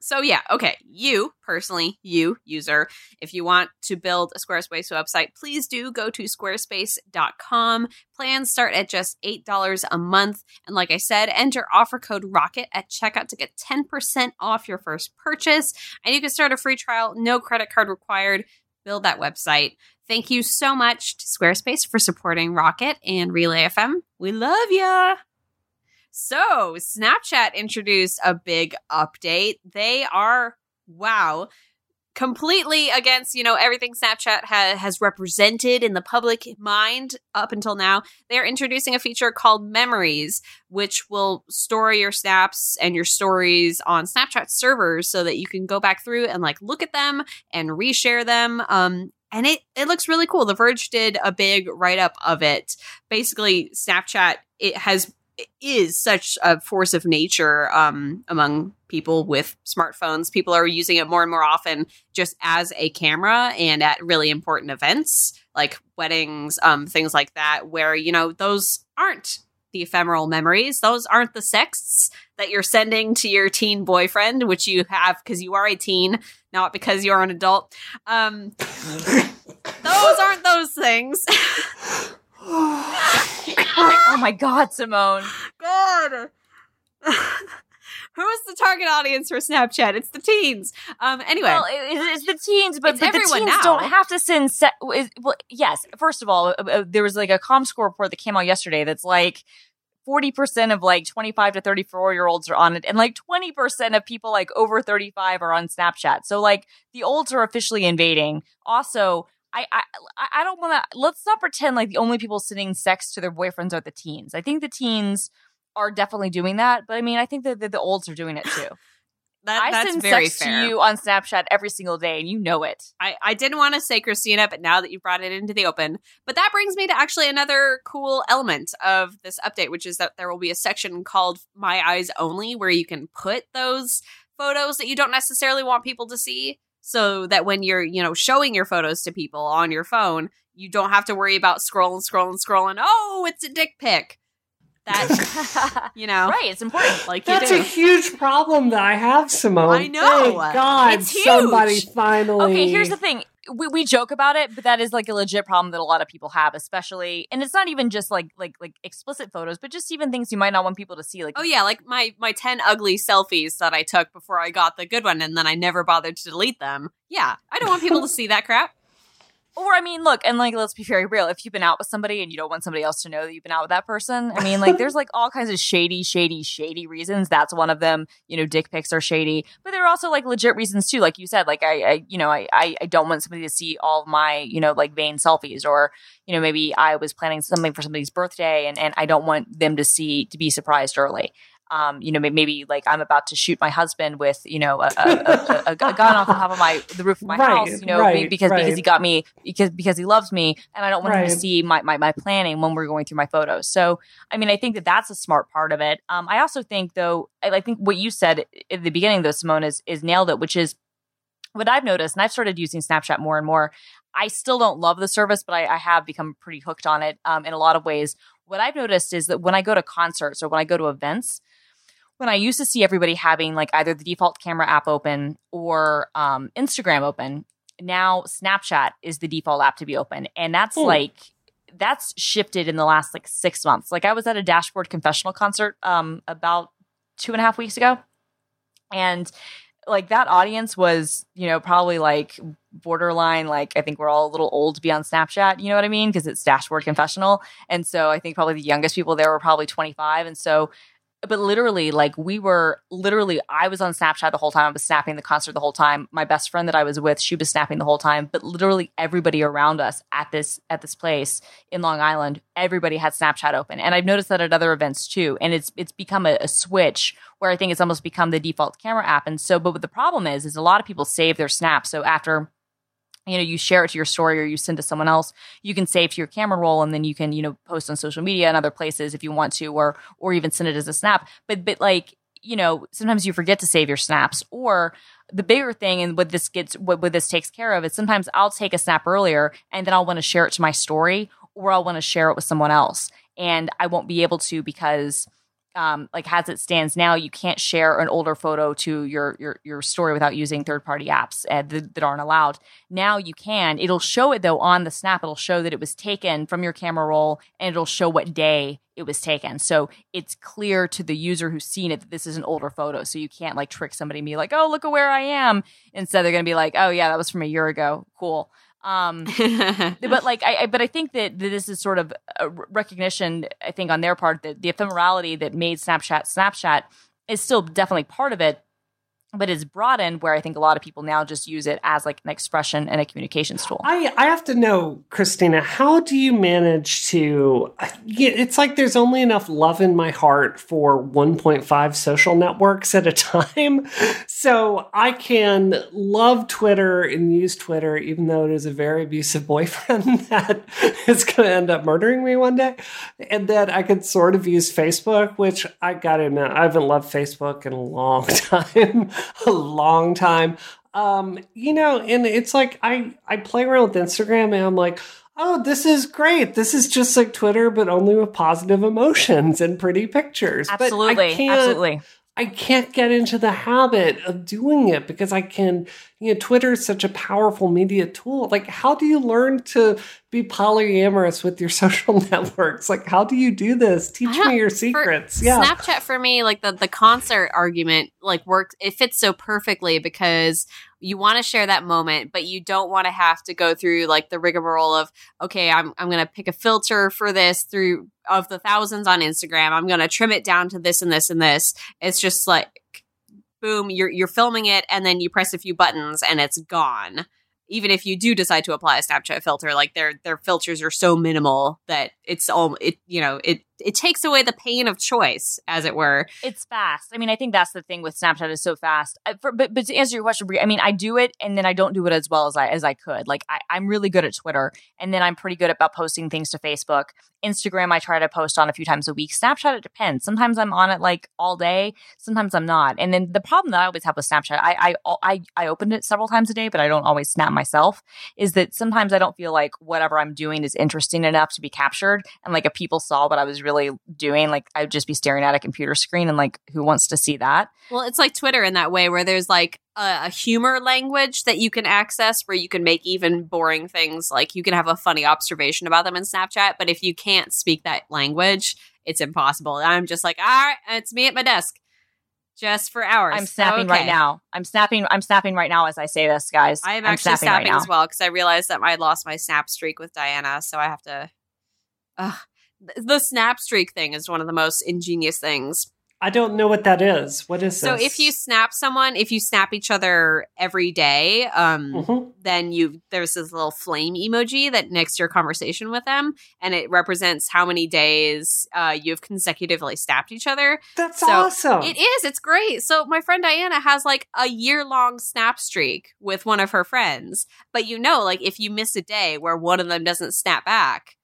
Speaker 1: So yeah, okay. You personally, you user, if you want to build a Squarespace website, please do go to squarespace.com. Plans start at just $8 a month. And like I said, enter offer code ROCKET at checkout to get 10% off your first purchase. And you can start a free trial, no credit card required. Build that website. Thank you so much to Squarespace for supporting Rocket and Relay FM. We love ya. So, Snapchat introduced a big update. They are, wow, completely against, you know, everything Snapchat ha- has represented in the public mind up until now. They're introducing a feature called Memories, which will store your snaps and your stories on Snapchat servers so that you can go back through and like look at them and reshare them. Um, and it, it looks really cool. The Verge did a big write up of it. Basically, Snapchat it has is such a force of nature um, among people with smartphones. People are using it more and more often just as a camera and at really important events like weddings, um, things like that, where, you know, those aren't the ephemeral memories. Those aren't the sexts that you're sending to your teen boyfriend, which you have because you are a teen, not because you're an adult. Um, those aren't those things.
Speaker 3: oh my god, Simone.
Speaker 1: God. Who's the target audience for Snapchat? It's the teens. Um. Anyway,
Speaker 3: Well, it, it's the teens, but
Speaker 1: It's
Speaker 3: but the teens
Speaker 1: now.
Speaker 3: don't have to send. Se- well, yes. First of all, uh, uh, there was like a ComScore report that came out yesterday that's like. 40% of like 25 to 34 year olds are on it and like 20% of people like over 35 are on Snapchat. So like the olds are officially invading. Also, I I I don't want to let's not pretend like the only people sending sex to their boyfriends are the teens. I think the teens are definitely doing that, but I mean, I think that the, the olds are doing it too.
Speaker 1: That,
Speaker 3: I
Speaker 1: that's
Speaker 3: send
Speaker 1: very
Speaker 3: sex
Speaker 1: fair.
Speaker 3: to you on Snapchat every single day, and you know it.
Speaker 1: I, I didn't want to say Christina, but now that you brought it into the open, but that brings me to actually another cool element of this update, which is that there will be a section called My Eyes Only, where you can put those photos that you don't necessarily want people to see so that when you're, you know, showing your photos to people on your phone, you don't have to worry about scrolling, scrolling, scrolling. Oh, it's a dick pic. That you know,
Speaker 3: right? It's important.
Speaker 1: like
Speaker 2: That's a huge problem that I have, Simone.
Speaker 1: I know.
Speaker 2: Thank God,
Speaker 1: It's huge.
Speaker 2: somebody finally.
Speaker 3: Okay, here's the thing. We, we joke about it, but that is like a legit problem that a lot of people have, especially, and it's not even just like like like explicit photos, but just even things you might not want people to see. Like,
Speaker 1: Oh yeah, like my my 10 ugly selfies that I took before I got the good one and then I never bothered to delete them. Yeah, I don't want people to see that crap.
Speaker 3: Or I mean, look, and like, let's be very real. If you've been out with somebody and you don't want somebody else to know that you've been out with that person, I mean, like, there's like all kinds of shady, shady, shady reasons. That's one of them. You know, dick pics are shady, but there are also like legit reasons too. Like you said, like I, I you know, I, I, I don't want somebody to see all my, you know, like vain selfies, or you know, maybe I was planning something for somebody's birthday and and I don't want them to see to be surprised early. Um, you know, maybe like I'm about to shoot my husband with, you know, a, a, a, a, gun off the top of my the roof of my
Speaker 2: Right,
Speaker 3: house, you know,
Speaker 2: right,
Speaker 3: because because he got me because because he loves me, and I don't want him to see my, my my planning when we're going through my photos. So, I mean, I think that that's a smart part of it. Um, I also think though, I, I think what you said at the beginning though, Simone is is nailed it, which is what I've noticed, and I've started using Snapchat more and more. I still don't love the service, but I, I have become pretty hooked on it um, in a lot of ways. What I've noticed is that when I go to concerts or when I go to events, when I used to see everybody having like either the default camera app open or um, Instagram open, now Snapchat is the default app to be open. And that's
Speaker 2: Hmm.
Speaker 3: like, that's shifted in the last like six months. Like I was at a Dashboard Confessional concert um, about two and a half weeks ago. And like that audience was, you know, probably like borderline, like I think we're all a little old to be on Snapchat, you know what I mean? Because it's Dashboard Confessional. And so I think probably the youngest people there were probably 25. And so but literally like we were literally i was on snapchat the whole time i was snapping the concert the whole time. My best friend that i was with she was snapping the whole time but literally everybody around us at this at this place in long island everybody had snapchat open. And i've noticed that at other events too and it's it's become a, a switch where i think it's almost become the default camera app. And so but what the problem is is a lot of people save their snaps. So after you know you share it to your story or you send to someone else you can save to your camera roll and then you can you know post on social media and other places if you want to or or even send it as a snap. But but like you know sometimes you forget to save your snaps or the bigger thing and what this gets what, what this takes care of is sometimes i'll take a snap earlier and then i'll want to share it to my story or i'll want to share it with someone else and i won't be able to because um, like as it stands now, you can't share an older photo to your your your story without using third party apps uh, that, that aren't allowed. Now you can. It'll show it though on the snap. It'll show that it was taken from your camera roll, and it'll show what day it was taken. So it's clear to the user who's seen it that this is an older photo. So you can't like trick somebody and be like, "Oh, look at where I am." Instead, they're gonna be like, "Oh yeah, that was from a year ago. Cool." Um, but like I, I but I think that, this is sort of a recognition I think on their part that the ephemerality that made Snapchat Snapchat is still definitely part of it but it's broadened where I think a lot of people now just use it as like an expression and a communications tool.
Speaker 2: I, I have to know, Christina, how do you manage to? Uh, it's like there's only enough love in my heart for 1.5 social networks at a time. So I can love Twitter and use Twitter, even though it is a very abusive boyfriend that is going to end up murdering me one day. And then I could sort of use Facebook, which I got to admit, I haven't loved Facebook in a long time. a long time. Um, you know, and it's like I I play around with Instagram and I'm like, oh, this is great. This is just like Twitter, but only with positive emotions and pretty pictures.
Speaker 3: Absolutely, absolutely.
Speaker 2: I can't get into the habit of doing it because I can, you know, Twitter is such a powerful media tool. Like, how do you learn to be polyamorous with your social networks? Like, how do you do this? Teach me your secrets. yeah.
Speaker 1: Snapchat for me, like the the concert argument, like works. It fits so perfectly because you want to share that moment, but you don't want to have to go through like the rigmarole of okay, I'm I'm gonna pick a filter for this through of the thousands on Instagram. I'm gonna trim it down to this and this and this. It's just like boom, you're you're filming it, and then you press a few buttons and it's gone. Even if you do decide to apply a Snapchat filter, like their their filters are so minimal that it's all it you know it it takes away the pain of choice, as it were.
Speaker 3: It's fast. I mean, I think that's the thing with Snapchat is so fast. I, for, but but to answer your question, Brie, I mean, I do it and then I don't do it as well as I as I could. Like I, I'm really good at Twitter, and then I'm pretty good about posting things to Facebook. Instagram, I try to post on a few times a week. Snapchat, it depends. Sometimes I'm on it like all day. Sometimes I'm not. And then the problem that I always have with Snapchat, I I I, I opened it several times a day, but I don't always snap myself. Is that sometimes I don't feel like whatever I'm doing is interesting enough to be captured, and like if people saw what I was really doing, like I'd just be staring at a computer screen, and like who wants to see that?
Speaker 1: Well, it's like Twitter in that way, where there's like a, a humor language that you can access, where you can make even boring things like you can have a funny observation about them in Snapchat. But if you can't speak that language, it's impossible. I'm just like, all right, it's me at my desk, just for hours.
Speaker 3: I'm snapping
Speaker 1: Okay.
Speaker 3: right now. I'm snapping. I'm snapping right now as I say this, guys.
Speaker 1: I am
Speaker 3: I'm
Speaker 1: actually
Speaker 3: snapping right
Speaker 1: snapping
Speaker 3: now.
Speaker 1: as well because I realized that I lost my snap streak with Diana, so I have to. Ugh. The snap streak thing is one of the most ingenious things.
Speaker 2: I don't know what that is. What is
Speaker 1: So
Speaker 2: this?
Speaker 1: if you snap someone, if you snap each other every day, um,
Speaker 2: Mhm.
Speaker 1: then you there's this little flame emoji that next to your conversation with them, and it represents how many days uh, you've consecutively snapped each other.
Speaker 2: That's
Speaker 1: So,
Speaker 2: awesome.
Speaker 1: It is. It's great. So my friend Diana has like a year long snap streak with one of her friends. But you know, like if you miss a day where one of them doesn't snap back,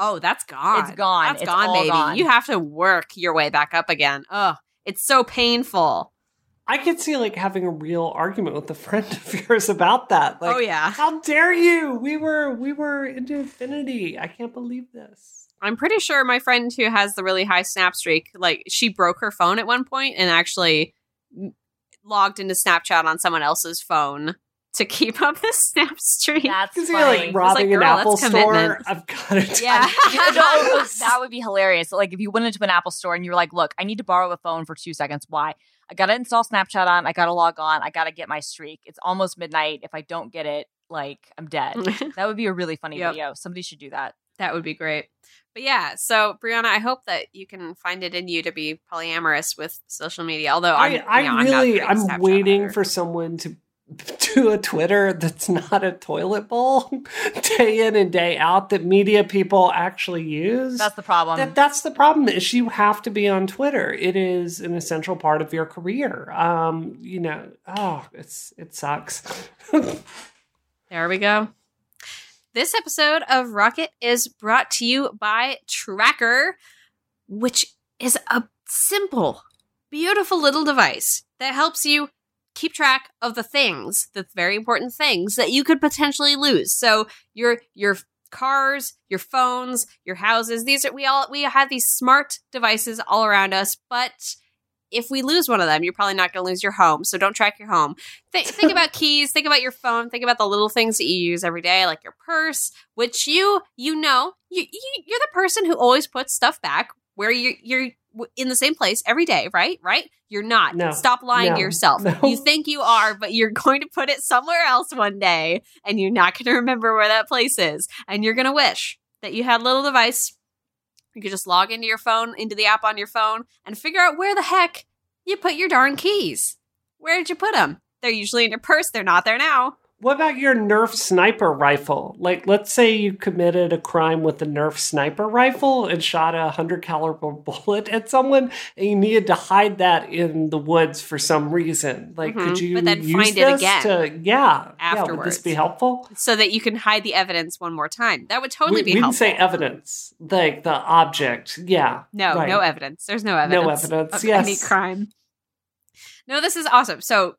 Speaker 1: oh, that's gone.
Speaker 3: It's gone.
Speaker 1: That's
Speaker 3: It's
Speaker 1: gone, baby.
Speaker 3: gone.
Speaker 1: You have to work your way back up again. Oh, it's so painful.
Speaker 2: I could see like having a real argument with a friend of yours about that. Like,
Speaker 1: oh yeah.
Speaker 2: how dare you? We were we were into infinity. I can't believe this.
Speaker 1: I'm pretty sure my friend who has the really high snap streak, like she broke her phone at one point and actually logged into Snapchat on someone else's phone to keep up the snap streak.
Speaker 3: That's
Speaker 2: Because
Speaker 3: funny.
Speaker 2: you're like robbing
Speaker 1: girl,
Speaker 2: an Apple
Speaker 1: that's
Speaker 2: store.
Speaker 1: commitment.
Speaker 2: I've got to
Speaker 1: Yeah.
Speaker 3: That would be hilarious. Like if you went into an Apple store and you were like, "Look, I need to borrow a phone for two seconds. Why? I got to install Snapchat on. I got to log on. I got to get my streak. It's almost midnight. If I don't get it, like I'm dead." That would be a really funny
Speaker 1: Yep.
Speaker 3: video. Somebody should do that.
Speaker 1: That would be great. But yeah, so Brianna, I hope that you can find it in you to be polyamorous with social media. Although I'm,
Speaker 2: I,
Speaker 1: you
Speaker 2: I
Speaker 1: know, I'm not
Speaker 2: really I'm waiting
Speaker 1: either.
Speaker 2: for someone to do a Twitter that's not a toilet bowl day in and day out that media people actually use.
Speaker 3: That's the problem.
Speaker 2: that, that's the problem is you have to be on Twitter. It is an essential part of your career. Um, you know, oh, it's it sucks.
Speaker 1: There we go. This episode of Rocket is brought to you by TrackR, which is a simple, beautiful little device that helps you keep track of the things, the very important things that you could potentially lose. So your your cars, your phones, your houses, these are we all we have these smart devices all around us, but if we lose one of them, you're probably not going to lose your home. So don't track your home. Think, think about keys. Think about your phone. Think about the little things that you use every day, like your purse, which you you know you, you you're the person who always puts stuff back where you you're in the same place every day, right? Right? You're not.
Speaker 2: No.
Speaker 1: Stop lying
Speaker 2: No.
Speaker 1: to yourself.
Speaker 2: No.
Speaker 1: You think you are, but you're going to put it somewhere else one day, and you're not going to remember where that place is, and you're going to wish that you had a little device you could just log into your phone, into the app on your phone, and figure out where the heck you put your darn keys. Where did you put them? They're usually in your purse. They're not there now.
Speaker 2: What about your Nerf sniper rifle? Like, let's say you committed a crime with a Nerf sniper rifle and shot a hundred caliber bullet at someone, and you needed to hide that in the woods for some reason. Like,
Speaker 1: Mhm.
Speaker 2: could you
Speaker 1: But then
Speaker 2: use
Speaker 1: find it again
Speaker 2: To, yeah, yeah. Would this be helpful?
Speaker 1: So that you can hide the evidence one more time. That would totally
Speaker 2: we,
Speaker 1: be
Speaker 2: we
Speaker 1: helpful.
Speaker 2: didn't say evidence, like the object. Yeah,
Speaker 1: No,
Speaker 2: right.
Speaker 1: no evidence. There's no evidence.
Speaker 2: No evidence,
Speaker 1: of
Speaker 2: yes.
Speaker 1: any crime. No, this is awesome. So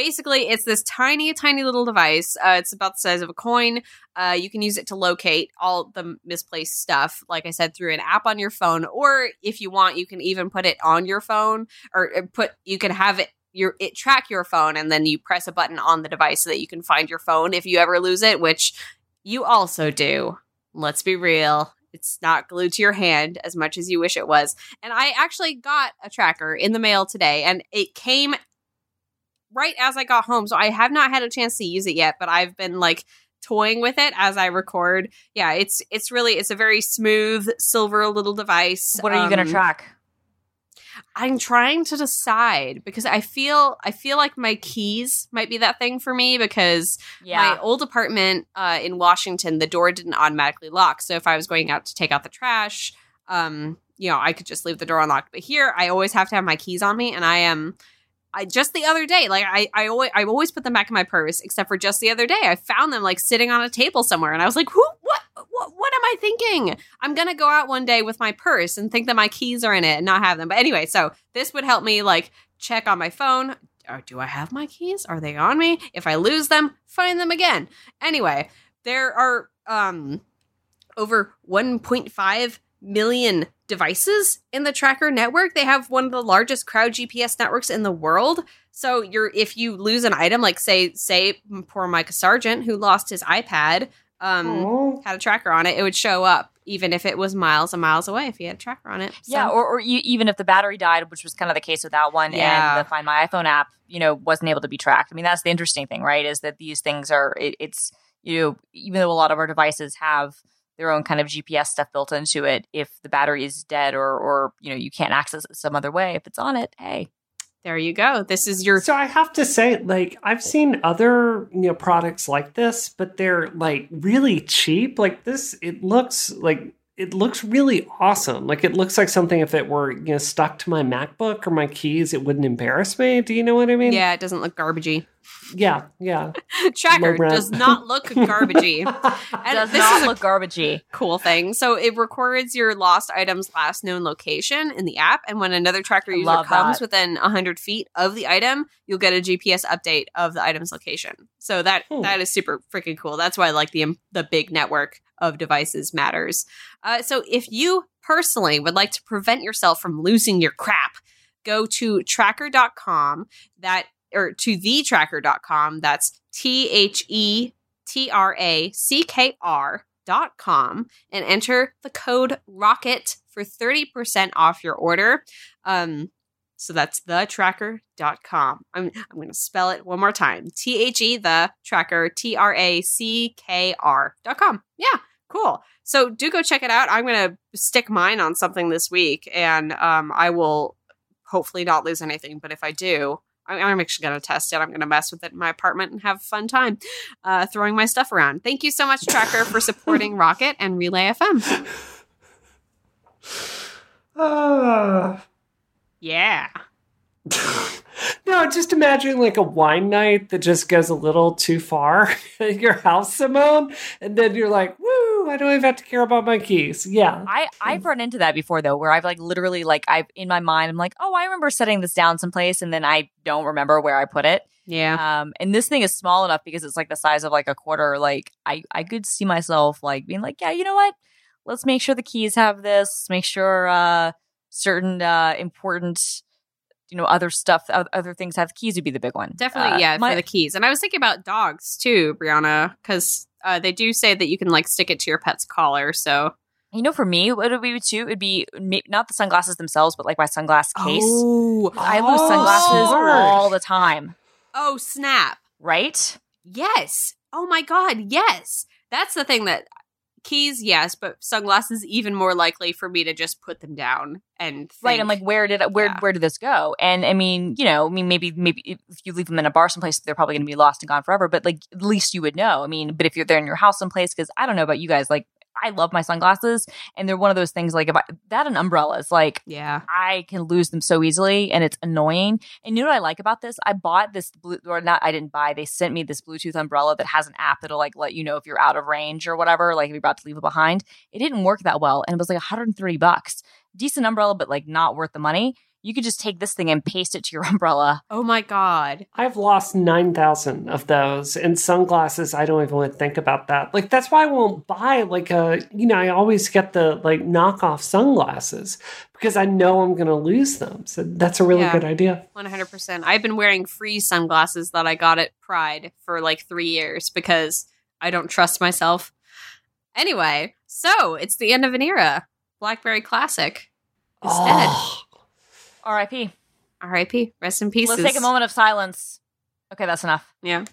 Speaker 1: basically, it's this tiny, tiny little device. Uh, it's about the size of a coin. Uh, you can use it to locate all the misplaced stuff, like I said, through an app on your phone, or if you want, you can even put it on your phone, or uh, put you can have it. Your it track your phone, and then you press a button on the device so that you can find your phone if you ever lose it, which you also do. Let's be real. It's not glued to your hand as much as you wish it was. And I actually got a tracker in the mail today and it came right as I got home. So I have not had a chance to use it yet, but I've been like toying with it as I record. Yeah, it's it's really it's a very smooth silver little device.
Speaker 3: What are you going
Speaker 1: Um,
Speaker 3: to track?
Speaker 1: I'm trying to decide because I feel I feel like my keys might be that thing for me because
Speaker 3: Yeah.
Speaker 1: my old apartment uh, in Washington, the door didn't automatically lock. So if I was going out to take out the trash, um, you know, I could just leave the door unlocked. But here, I always have to have my keys on me, and I am. I just the other day, like I, I always, I always put them back in my purse, except for just the other day, I found them like sitting on a table somewhere, and I was like, "Who? What? What? What am I thinking? I'm gonna go out one day with my purse and think that my keys are in it and not have them." But anyway, so this would help me like check on my phone. Or do I have my keys? Are they on me? If I lose them, find them again. Anyway, there are um over 1.5 million devices in the tracker network. They have one of the largest crowd GPS networks in the world. So you're if you lose an item, like say say poor Micah Sargent who lost his iPad, um, had a tracker on it, it would show up even if it was miles and miles away if he had a tracker on it. So,
Speaker 3: Yeah, or, or you, even if the battery died, which was kind of the case with that one,
Speaker 1: Yeah.
Speaker 3: and the Find My iPhone app, you know, wasn't able to be tracked. I mean, that's the interesting thing, right? Is that these things are, it, it's, you know, even though a lot of our devices have their own kind of GPS stuff built into it, if the battery is dead or, or you know, you can't access it some other way, if it's on it, hey,
Speaker 1: there you go. This is your
Speaker 2: So I have to say, like, I've seen other you know products like this, but they're like really cheap. Like this, it looks like it looks really awesome. Like it looks like something if it were you know stuck to my MacBook or my keys, it wouldn't embarrass me. Do you know what I mean?
Speaker 1: yeah, it doesn't look garbagey.
Speaker 2: yeah, yeah. TrackR
Speaker 1: does not look garbagey. And
Speaker 3: does
Speaker 1: this
Speaker 3: not
Speaker 1: is a
Speaker 3: look garbagey.
Speaker 1: cool thing. So it records your lost item's last known location in the app, and when another tracker
Speaker 3: I
Speaker 1: user
Speaker 3: love
Speaker 1: comes
Speaker 3: that.
Speaker 1: within hundred feet of the item, you'll get a GPS update of the item's location. So that
Speaker 2: Hmm.
Speaker 1: that is super freaking cool. That's why I like the the big network of devices matters. Uh, so if you personally would like to prevent yourself from losing your crap, go to trackr.com that or to thetrackr.com. That's T H E T R A C K R dot com and enter the code rocket for 30% off your order. Um, so that's the trackr.com. I'm, I'm going to spell it one more time. T H E the tracker, T R A C K R dot com. Yeah, cool. So do go check it out. I'm going to stick mine on something this week and um, I will hopefully not lose anything. But if I do, I- I'm actually going to test it. I'm going to mess with it in my apartment and have a fun time uh, throwing my stuff around. Thank you so much, TrackR, for supporting Rocket and Relay FM.
Speaker 2: Ah.
Speaker 1: Yeah.
Speaker 2: no, just imagine like a wine night that just goes a little too far at your house, Simone, and then you're like, "Woo! I don't even have to care about my keys." Yeah,
Speaker 3: I I've run into that before though, where I've like literally like I've in my mind I'm like, oh, I remember setting this down someplace, and then I don't remember where I put it.
Speaker 1: Yeah.
Speaker 3: Um, and this thing is small enough because it's like the size of like a quarter. Like I I could see myself like being like, yeah, you know what? Let's make sure the keys have this. Make sure uh certain uh important you know other stuff other things have keys would be the big one
Speaker 1: Definitely,
Speaker 3: Uh,
Speaker 1: yeah,
Speaker 3: my-
Speaker 1: for the keys. And I was thinking about dogs too, Brianna, because uh, they do say that you can like stick it to your pet's collar. So
Speaker 3: you know for me what it would be too it would be not the sunglasses themselves but like my sunglass case
Speaker 1: Oh,
Speaker 3: i lose
Speaker 2: Oh,
Speaker 3: sunglasses
Speaker 2: smart.
Speaker 3: all the time
Speaker 1: oh, snap!
Speaker 3: right
Speaker 1: Yes. Oh my god, yes. That's the thing that keys, yes, but sunglasses even more likely for me to just put them down and
Speaker 3: right
Speaker 1: think-
Speaker 3: i'm like where did where
Speaker 1: Yeah.
Speaker 3: where did this go? And i mean you know i mean maybe maybe if you leave them in a bar someplace they're probably going to be lost and gone forever but like at least you would know. I mean but if you're there in your house someplace because i don't know about you guys like i love my sunglasses and they're one of those things like if i that and umbrellas like
Speaker 1: yeah.
Speaker 3: I can lose them so easily and it's annoying. And you know what I like about this? I bought this blue or not I didn't buy. They sent me this Bluetooth umbrella that has an app that'll like let you know if you're out of range or whatever, like if you're about to leave it behind. It didn't work that well and it was like 130 bucks. Decent umbrella but like not worth the money. You could just take this thing and paste it to your umbrella.
Speaker 1: Oh my god.
Speaker 2: I've lost 9,000 of those. And sunglasses, I don't even want to think about that. Like, that's why I won't buy, like, a, you know, I always get the, like, knockoff sunglasses because I know I'm going to lose them. So that's a really
Speaker 1: Yeah.
Speaker 2: good idea.
Speaker 1: 100%. I've been wearing free sunglasses that I got at Pride for like three years because I don't trust myself. Anyway, so it's the end of an era. Blackberry Classic is dead.
Speaker 2: Ah.
Speaker 3: RIP.
Speaker 1: R.I.P. Rest in peace.
Speaker 3: Let's take a moment of silence. Okay, that's enough.
Speaker 1: Yeah.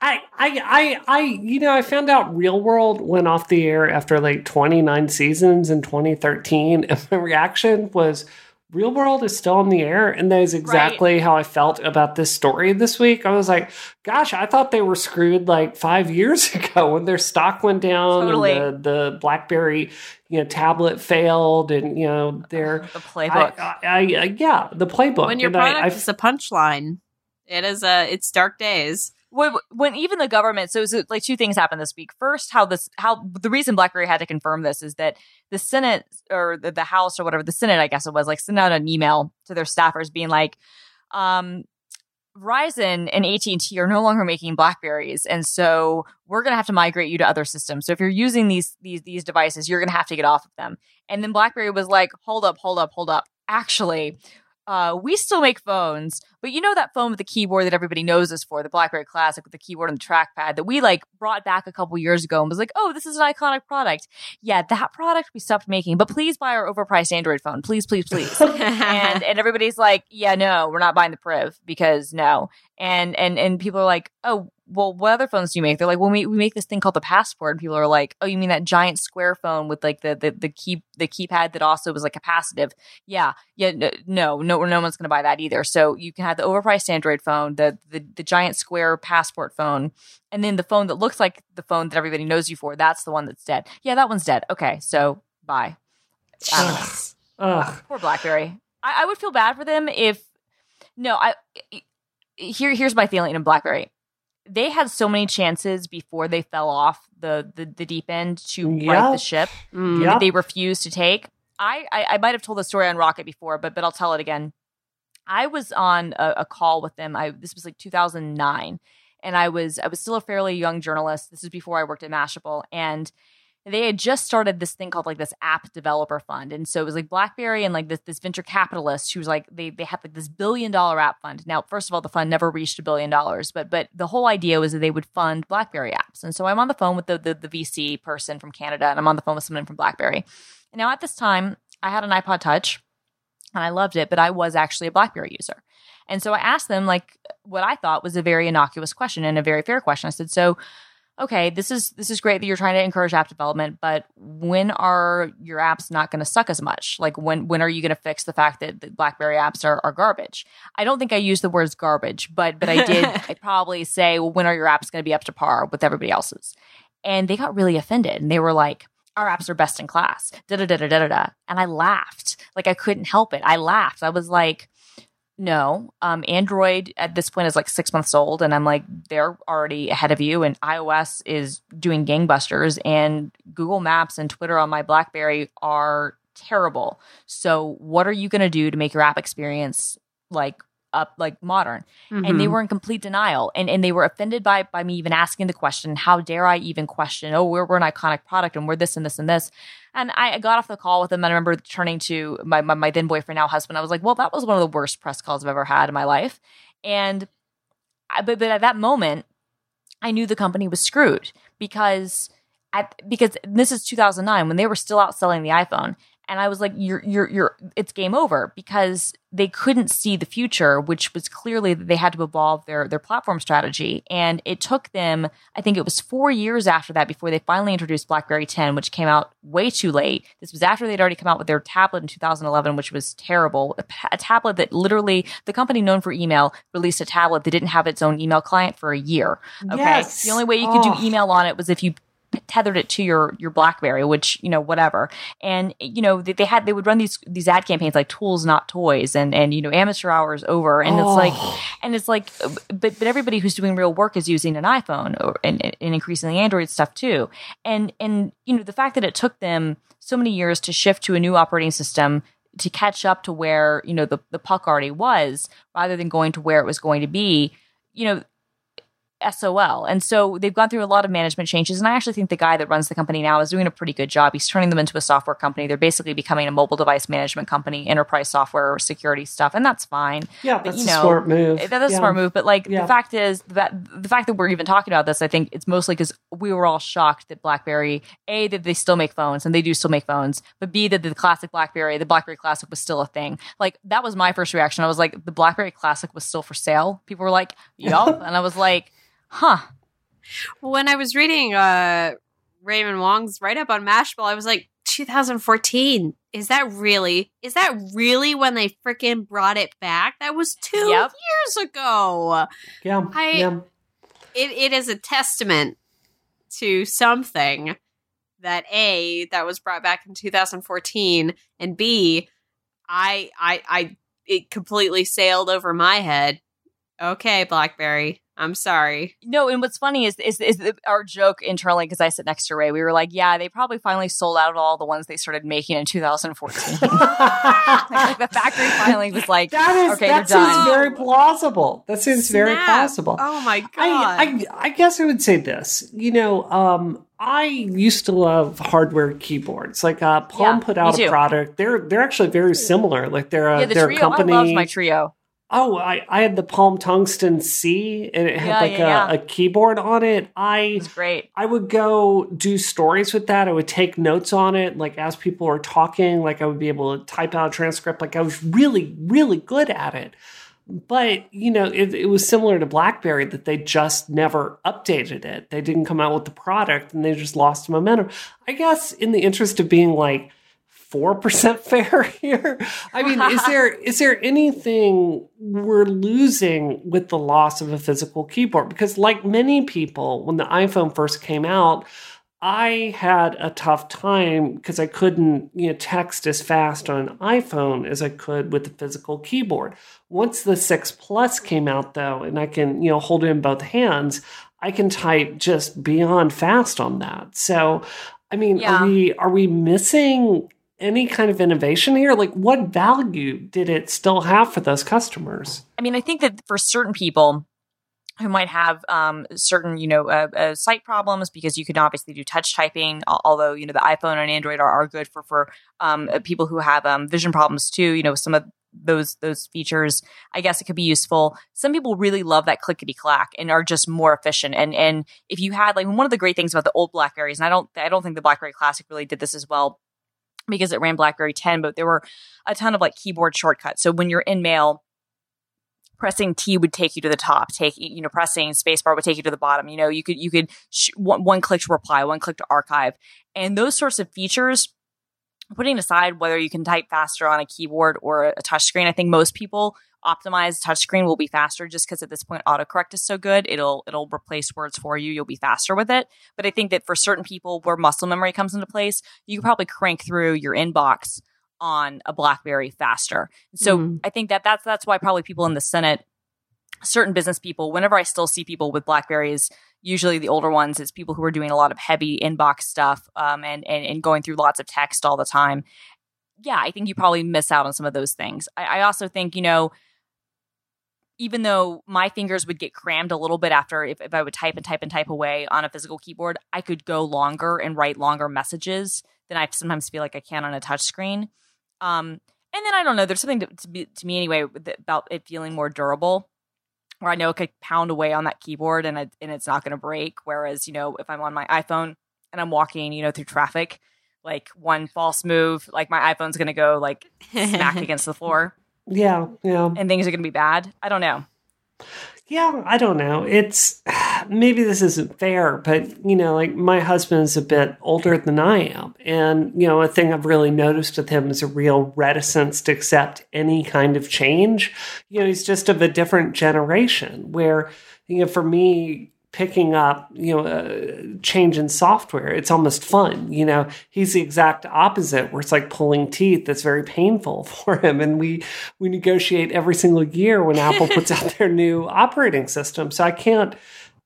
Speaker 2: I, I, I, I, you know, I found out Real World went off the air after like 29 seasons in 2013. And my reaction was, real world is still in the air. And that is exactly right. how I felt about this story this week. I was like, gosh, I thought they were screwed like five years ago when their stock went down totally. and the, the Blackberry you know tablet failed and you know their
Speaker 3: the playbook I,
Speaker 2: I, I, yeah the playbook
Speaker 1: when your
Speaker 2: and
Speaker 1: product is a punchline it is a it's dark days
Speaker 3: when, even the government so, so like two things happened this week first how this how the reason blackberry had to confirm this is that the senate or the, the house or whatever the senate i guess it was like sent out an email to their staffers being like um Verizon and AT&T are no longer making Blackberries and so we're going to have to migrate you to other systems. So if you're using these these these devices, you're going to have to get off of them. And then BlackBerry was like, "Hold up, hold up, hold up. Actually, uh, we still make phones, but you know that phone with the keyboard that everybody knows us for, the BlackBerry Classic with the keyboard and the trackpad that we like brought back a couple years ago and was like, oh, this is an iconic product. Yeah, that product we stopped making, but please buy our overpriced Android phone, please, please, please. and and everybody's like, yeah, no, we're not buying the Priv because no. And and and people are like, oh, well, what other phones do you make? They're like, well, we, we make this thing called the Passport. And people are like, oh, you mean that giant square phone with like the the the key the keypad that also was like capacitive? Yeah, yeah, no, no, no one's going to buy that either. So you can have the overpriced Android phone, the, the the giant square Passport phone, and then the phone that looks like the phone that everybody knows you for. That's the one that's dead. Yeah, that one's dead. Okay, so bye. Poor BlackBerry. I, I would feel bad for them if no, I here here's my feeling in BlackBerry they had so many chances before they fell off the the, the deep end to yep. right the ship mm. yep. that they refused to take. I, I, I might have told the story on Rocket before, but but I'll tell it again. I was on a, a call with them. I this was like 2009, and I was I was still a fairly young journalist. This is before I worked at Mashable, and they had just started this thing called like this app developer fund. And so it was like BlackBerry and like this, this venture capitalist who was like, they, they had like this billion dollar app fund. Now, first of all, the fund never reached a billion dollars, but, but the whole idea was that they would fund BlackBerry apps. And so I'm on the phone with the, the, the VC person from Canada and I'm on the phone with someone from BlackBerry. And now at this time, I had an iPod Touch and I loved it, but I was actually a BlackBerry user. And so I asked them like what I thought was a very innocuous question and a very fair question. I said, so okay, this is this is great that you're trying to encourage app development, but when are your apps not going to suck as much? Like when when are you going to fix the fact that, that BlackBerry apps are, are garbage? I don't think I used the words garbage, but but I did. I probably say, well, when are your apps going to be up to par with everybody else's? And they got really offended, and they were like. Our apps are best in class. Da da da da da da. And I laughed. Like I couldn't help it. I laughed. I was like, no. Um, Android at this point is like six months old, and I'm like, they're already ahead of you. And iOS is doing gangbusters, and Google Maps and Twitter on my Blackberry are terrible. So, what are you going to do to make your app experience like up like modern mm-hmm. and they mm-hmm. were in complete denial and and they were offended by by me even asking the question how dare i even question oh we're, we're an iconic product and we're this and this and this and I got off the call with them and i remember turning to my, my, my then boyfriend now husband i was like well that was one of the worst press calls i've ever had in my life and I, but, but at that moment i knew the company was screwed because at, because this is 2009 when they were still out selling the iphone and I was like, "You're, you're, you're." It's game over because they couldn't see the future, which was clearly that they had to evolve their their platform strategy. And it took them, I think it was four years after that before they finally introduced BlackBerry 10, which came out way too late. This was after they'd already come out with their tablet in 2011, which was terrible. A, a tablet that literally the company known for email released a tablet that didn't have its own email client for a year. Okay, yes. the only way you could oh. do email on it was if you tethered it to your your BlackBerry, which you know whatever. And you know they, they, had they would run these these ad campaigns like tools not toys and and you know amateur hours over, and oh. it's like oh. and it's like but but everybody who's doing real work is using an iPhone or, and, and increasingly Android stuff too. And and you know the fact that it took them so many years to shift to a new operating system to catch up to where you know the, the puck already was rather than going to where it was going to be you know SOL. And so they've gone through a lot of management changes. And I actually think the guy that runs the company now is doing a pretty good job. He's turning them into a software company. They're basically becoming a mobile device management company, enterprise software, security stuff, and that's fine.
Speaker 2: Yeah, but, that's you know, a smart move.
Speaker 3: That is
Speaker 2: yeah.
Speaker 3: a smart move. But like yeah. the fact is that the fact that we're even talking about this, I think it's mostly because we were all shocked that BlackBerry, A, that they still make phones, and they do still make phones, but B, that the classic BlackBerry, the BlackBerry Classic was still a thing. Like that was my first reaction. I was like, the BlackBerry Classic was still for sale. People were like, yup. and I was like, huh
Speaker 1: when I was reading uh, Raymond Wong's write up on Mashable, I was like, 2014. Is that really? Is that really when they freaking brought it back? That was two
Speaker 3: Yep.
Speaker 1: years ago.
Speaker 2: Yeah.
Speaker 1: I-
Speaker 2: yeah.
Speaker 1: It it is a testament to something that a that was brought back in 2014, and b I I I it completely sailed over my head. Okay, BlackBerry, I'm sorry.
Speaker 3: No, and what's funny is is, is our joke internally because I sit next to Ray. We were like, yeah, they probably finally sold out of all the ones they started making in 2014. like the factory finally was like,
Speaker 2: That is
Speaker 3: okay,
Speaker 2: that
Speaker 3: they're done.
Speaker 2: seems very plausible. That seems very
Speaker 1: Snap.
Speaker 2: plausible.
Speaker 1: Oh my god!
Speaker 2: I, I I guess I would say this. You know, um, I used to love hardware keyboards. Like uh, Palm
Speaker 3: Yeah,
Speaker 2: put out a product. They're they're actually very similar. Like they're a,
Speaker 3: yeah, the
Speaker 2: they're
Speaker 3: Treo.
Speaker 2: a company.
Speaker 3: I loved my Treo.
Speaker 2: Oh, I, I had the Palm Tungsten C, and it had
Speaker 3: Yeah,
Speaker 2: like
Speaker 3: yeah,
Speaker 2: a,
Speaker 3: yeah.
Speaker 2: a keyboard on it.
Speaker 3: It
Speaker 2: I
Speaker 3: was great.
Speaker 2: I would go do stories with that. I would take notes on it, like as people were talking, like I would be able to type out a transcript. Like I was really, really good at it. But you know, it, it was similar to BlackBerry that they just never updated it. They didn't come out with the product, and they just lost momentum. I guess in the interest of being like four percent fair here. I mean, is there is there anything we're losing with the loss of a physical keyboard? Because like many people, when the iPhone first came out, I had a tough time because I couldn't, you know, text as fast on an iPhone as I could with the physical keyboard. Once the 6 Plus came out though, and I can, you know, hold it in both hands, I can type just beyond fast on that. So, I mean,
Speaker 3: Yeah.
Speaker 2: are we are we missing any kind of innovation here? Like what value did it still have for those customers?
Speaker 3: I mean, I think that for certain people who might have um, certain, you know, uh, uh, sight problems, because you can obviously do touch typing. Although you know the iPhone and Android are, are good for for um, uh, people who have um, vision problems too. You know, some of those those features, I guess it could be useful. Some people really love that clickety clack and are just more efficient. And and if you had like one of the great things about the old Blackberries, and I don't I don't think the BlackBerry Classic really did this as well because it ran BlackBerry 10, but there were a ton of like keyboard shortcuts. So when you're in mail, pressing T would take you to the top. Take you know, pressing spacebar would take you to the bottom. You know, you could you could sh- one, one click to reply, one click to archive, and those sorts of features. Putting aside whether you can type faster on a keyboard or a touchscreen, I think most people optimize touchscreen will be faster just because at this point autocorrect is so good. It'll it'll replace words for you. You'll be faster with it. But I think that for certain people where muscle memory comes into place, you can probably crank through your inbox on a BlackBerry faster. So
Speaker 2: Mhm.
Speaker 3: I think that that's that's why probably people in the Senate, certain business people, whenever I still see people with Blackberries, usually the older ones, it's people who are doing a lot of heavy inbox stuff um, and, and and going through lots of text all the time. Yeah, I think you probably miss out on some of those things. I, I also think you know. Even though my fingers would get crammed a little bit after if, if I would type and type and type away on a physical keyboard, I could go longer and write longer messages than I sometimes feel like I can on a touchscreen. Um, and then I don't know. There's something to, to, be, to me anyway about it feeling more durable, where I know it could pound away on that keyboard and it, and it's not going to break. Whereas you know, if I'm on my iPhone and I'm walking, you know, through traffic, like one false move, like my iPhone's going to go like smack against the floor,
Speaker 2: Yeah, yeah.
Speaker 3: and things are going to be bad. I don't know.
Speaker 2: Yeah, I don't know. It's maybe this isn't fair, but you know, like my husband's a bit older than I am. And, you know, a thing I've really noticed with him is a real reticence to accept any kind of change. You know, he's just of a different generation where, you know, for me, picking up, you know, a change in software, it's almost fun. You know, he's the exact opposite, where it's like pulling teeth. That's very painful for him. And we we negotiate every single year when Apple puts out their new operating system. So I can't.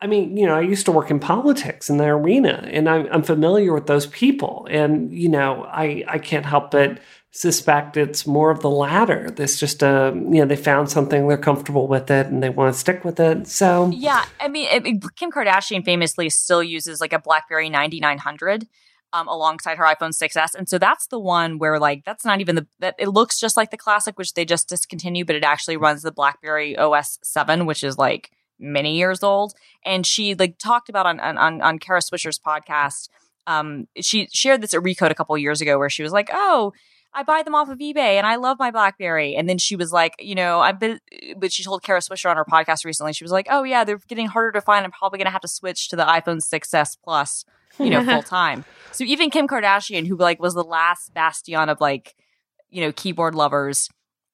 Speaker 2: I mean, you know, I used to work in politics in the arena, and I'm, I'm familiar with those people, and you know, I I can't help but suspect it's more of the latter. There's just a you know they found something they're comfortable with it and they want to stick with it. So
Speaker 3: Yeah, I mean, I mean, Kim Kardashian famously still uses like a BlackBerry 9900 um, alongside her iPhone 6s, and so that's the one where like that's not even the that it looks just like the classic, which they just discontinued, but it actually runs the BlackBerry OS 7, which is like many years old. And she like talked about on on on Kara Swisher's podcast. Um, she shared this at Recode a couple years ago, where she was like, "Oh." I buy them off of eBay and I love my Blackberry. And then she was like, you know, I've been, but she told Kara Swisher on her podcast recently, she was like, oh yeah, they're getting harder to find. I'm probably going to have to switch to the iPhone 6S Plus you know, full time. So even Kim Kardashian, who like was the last bastion of like, you know, keyboard lovers,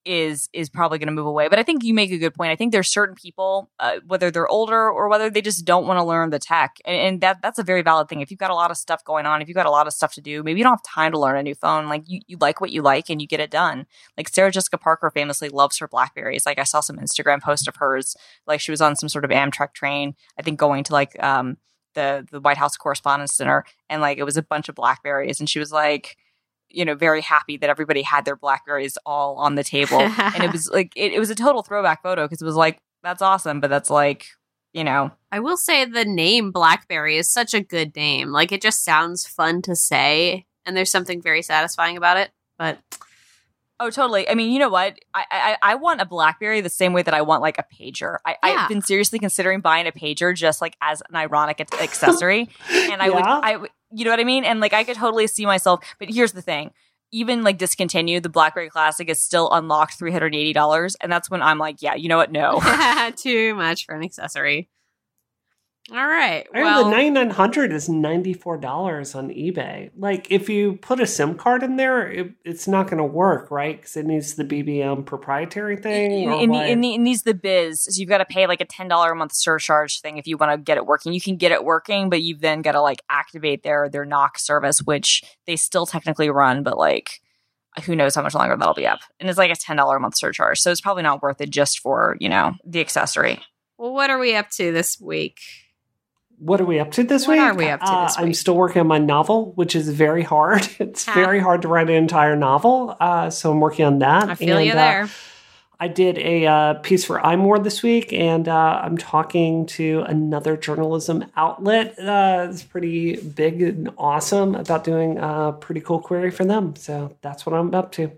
Speaker 3: is is probably going to move away. But I think you make a good point. I think there's certain people, uh, whether they're older or whether they just don't want to learn the tech, and, and, that that's a very valid thing. If you've got a lot of stuff going on, if you've got a lot of stuff to do, maybe you don't have time to learn a new phone. Like you, you like what you like and you get it done. Like Sarah Jessica Parker famously loves her Blackberries. Like I saw some Instagram post of hers, like she was on some sort of Amtrak train, I think going to like um the the White House Correspondents' Dinner, and like it was a bunch of Blackberries, and she was like you know very happy that everybody had their blackberries all on the table and it was like it, it was a total throwback photo because it was like that's awesome but that's like you know
Speaker 1: I will say the name Blackberry is such a good name. Like it just sounds fun to say, and there's something very satisfying about it. But
Speaker 3: oh totally. I mean you know what? I, I i want a blackberry the same way that i want like a pager. I,
Speaker 1: Yeah.
Speaker 3: i've been seriously considering buying a pager just like as an ironic ac- accessory. And i would i would you know what i mean? And like i could totally see myself but here's the thing. Even like discontinued the blackberry classic is still unlocked $380 and that's when i'm like yeah you know what? No.
Speaker 1: Too much for an accessory. All right.
Speaker 2: I heard
Speaker 1: Well,
Speaker 2: the 9900 is $94 on eBay. Like, if you put a SIM card in there, it, it's not going to work, right? Because it needs the BBM proprietary thing.
Speaker 3: in,
Speaker 2: or
Speaker 3: in, the, in, the, in these the biz so you've got to pay like a $10 a month surcharge thing if you want to get it working you can get it working but you've then got to like activate their their NOC service which they still technically run but like who knows how much longer that'll be up and it's like a $10 a month surcharge so it's probably not worth it just for you know the accessory
Speaker 1: well, what are we up to this week?
Speaker 2: What are we up to this
Speaker 1: What
Speaker 2: week?
Speaker 1: are we up to
Speaker 2: Uh, I'm still working on my novel, which is very hard. It's
Speaker 1: Ha.
Speaker 2: very hard to write an entire novel. Uh, so I'm working on that.
Speaker 1: I feel
Speaker 2: And,
Speaker 1: you
Speaker 2: uh,
Speaker 1: there.
Speaker 2: I did a uh, piece for iMore this week, and uh, I'm talking to another journalism outlet. Uh, it's pretty big and awesome about doing a pretty cool query for them. So that's what I'm up to.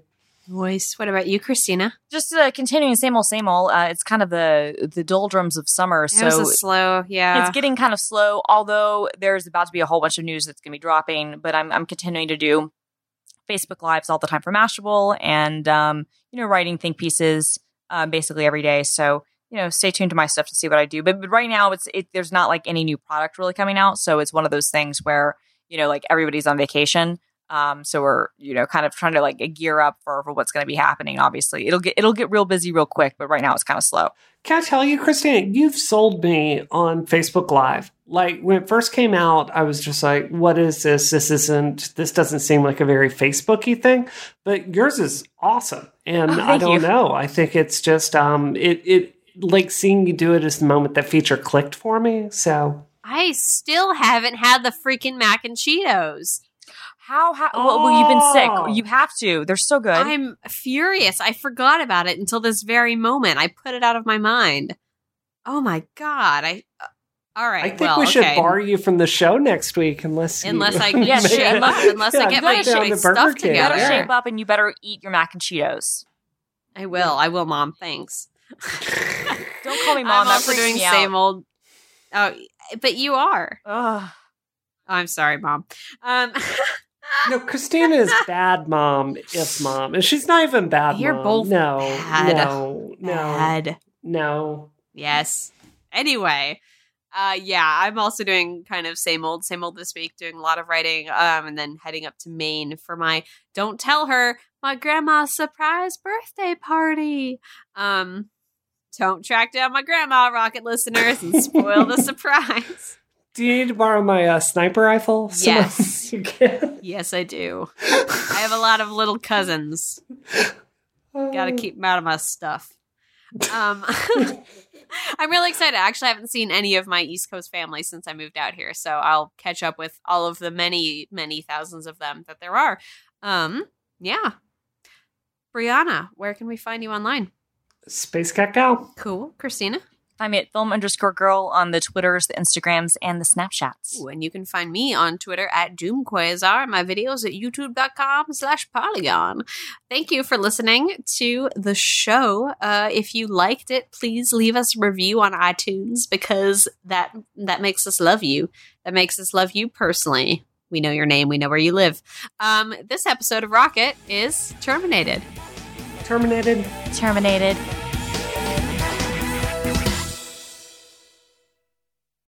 Speaker 1: Voice. What about you, Christina?
Speaker 3: just uh, continuing same old same old uh, it's kind of the the doldrums of summer
Speaker 1: It
Speaker 3: so
Speaker 1: slow, yeah.
Speaker 3: It's getting kind of slow, although there's about to be a whole bunch of news that's going to be dropping. But I'm I'm continuing to do Facebook lives all the time for Mashable, and um, you know, writing think pieces uh, basically every day. So you know, stay tuned to my stuff to see what I do. But, but right now, it's it, there's not like any new product really coming out, so it's one of those things where you know, like everybody's on vacation. Um, so we're you know kind of trying to like gear up for, for what's going to be happening. Obviously, it'll get it'll get real busy real quick, but right now it's kind of slow.
Speaker 2: Can I tell you, Christine, you've sold me on Facebook Live. Like when it first came out, I was just like, what is this? This isn't, this doesn't seem like a very Facebooky thing. But yours is awesome. And
Speaker 3: Oh,
Speaker 2: I don't
Speaker 3: you.
Speaker 2: know. I think it's just, um, it, it, like seeing you do it is the moment that feature clicked for me. So
Speaker 1: I still haven't had the freaking mac and Cheetos.
Speaker 3: How how well, well you've been
Speaker 2: Oh.
Speaker 3: sick. You have to. They're so good.
Speaker 1: I'm furious. I forgot about it until this very moment. I put it out of my mind. Oh my god! I. uh, all right.
Speaker 2: I think
Speaker 1: well,
Speaker 2: we should
Speaker 1: okay.
Speaker 2: bar you from the show next week unless you
Speaker 1: Unless I
Speaker 3: Yeah,
Speaker 1: shape
Speaker 3: shape
Speaker 1: up, unless I
Speaker 2: Yeah,
Speaker 1: get my,
Speaker 3: down
Speaker 1: my
Speaker 2: to
Speaker 1: stuff
Speaker 2: King.
Speaker 3: You better
Speaker 1: together.
Speaker 2: Yeah.
Speaker 3: shape up and you better eat your mac and Cheetos.
Speaker 1: I will. I will, Mom. Thanks.
Speaker 3: Don't call me mom.
Speaker 1: I'm
Speaker 3: that
Speaker 1: also doing
Speaker 3: me
Speaker 1: same
Speaker 3: out.
Speaker 1: old. Oh, but you are.
Speaker 3: Ugh.
Speaker 1: Oh, I'm sorry, Mom. Um,
Speaker 2: No, Christina is bad mom if mom. And she's not even bad
Speaker 1: You're
Speaker 2: mom.
Speaker 1: both
Speaker 2: no,
Speaker 1: bad.
Speaker 2: no, no,
Speaker 1: bad.
Speaker 2: no.
Speaker 1: Yes. Anyway, uh, yeah, I'm also doing kind of same old, same old this week, doing a lot of writing, um, and then heading up to Maine for my "Don't Tell Her" my grandma's surprise birthday party. Um, don't track down my grandma, Rocket listeners, and spoil the surprise.
Speaker 2: Do you need to borrow my uh, sniper rifle?
Speaker 1: Yes.
Speaker 2: you can.
Speaker 1: Yes, I do. I have a lot of little cousins. Got to keep them out of my stuff. Um, I'm really excited. Actually, I actually haven't seen any of my East Coast family since I moved out here, so I'll catch up with all of the many, many thousands of them that there are. Um, yeah. Brianna, where can we find you online?
Speaker 2: Spacekatgal.
Speaker 1: Cool. Christina?
Speaker 3: I'm at film underscore girl on the Twitters, the Instagrams, and the Snapchats.
Speaker 1: Ooh, and you can find me on Twitter at DoomQuasar. My videos at youtube.com slash polygon. Thank you for listening to the show. Uh, if you liked it, please leave us a review on iTunes because that that makes us love you. That makes us love you personally. We know your name. We know where you live. Um, this episode of Rocket is terminated.
Speaker 2: Terminated.
Speaker 3: Terminated.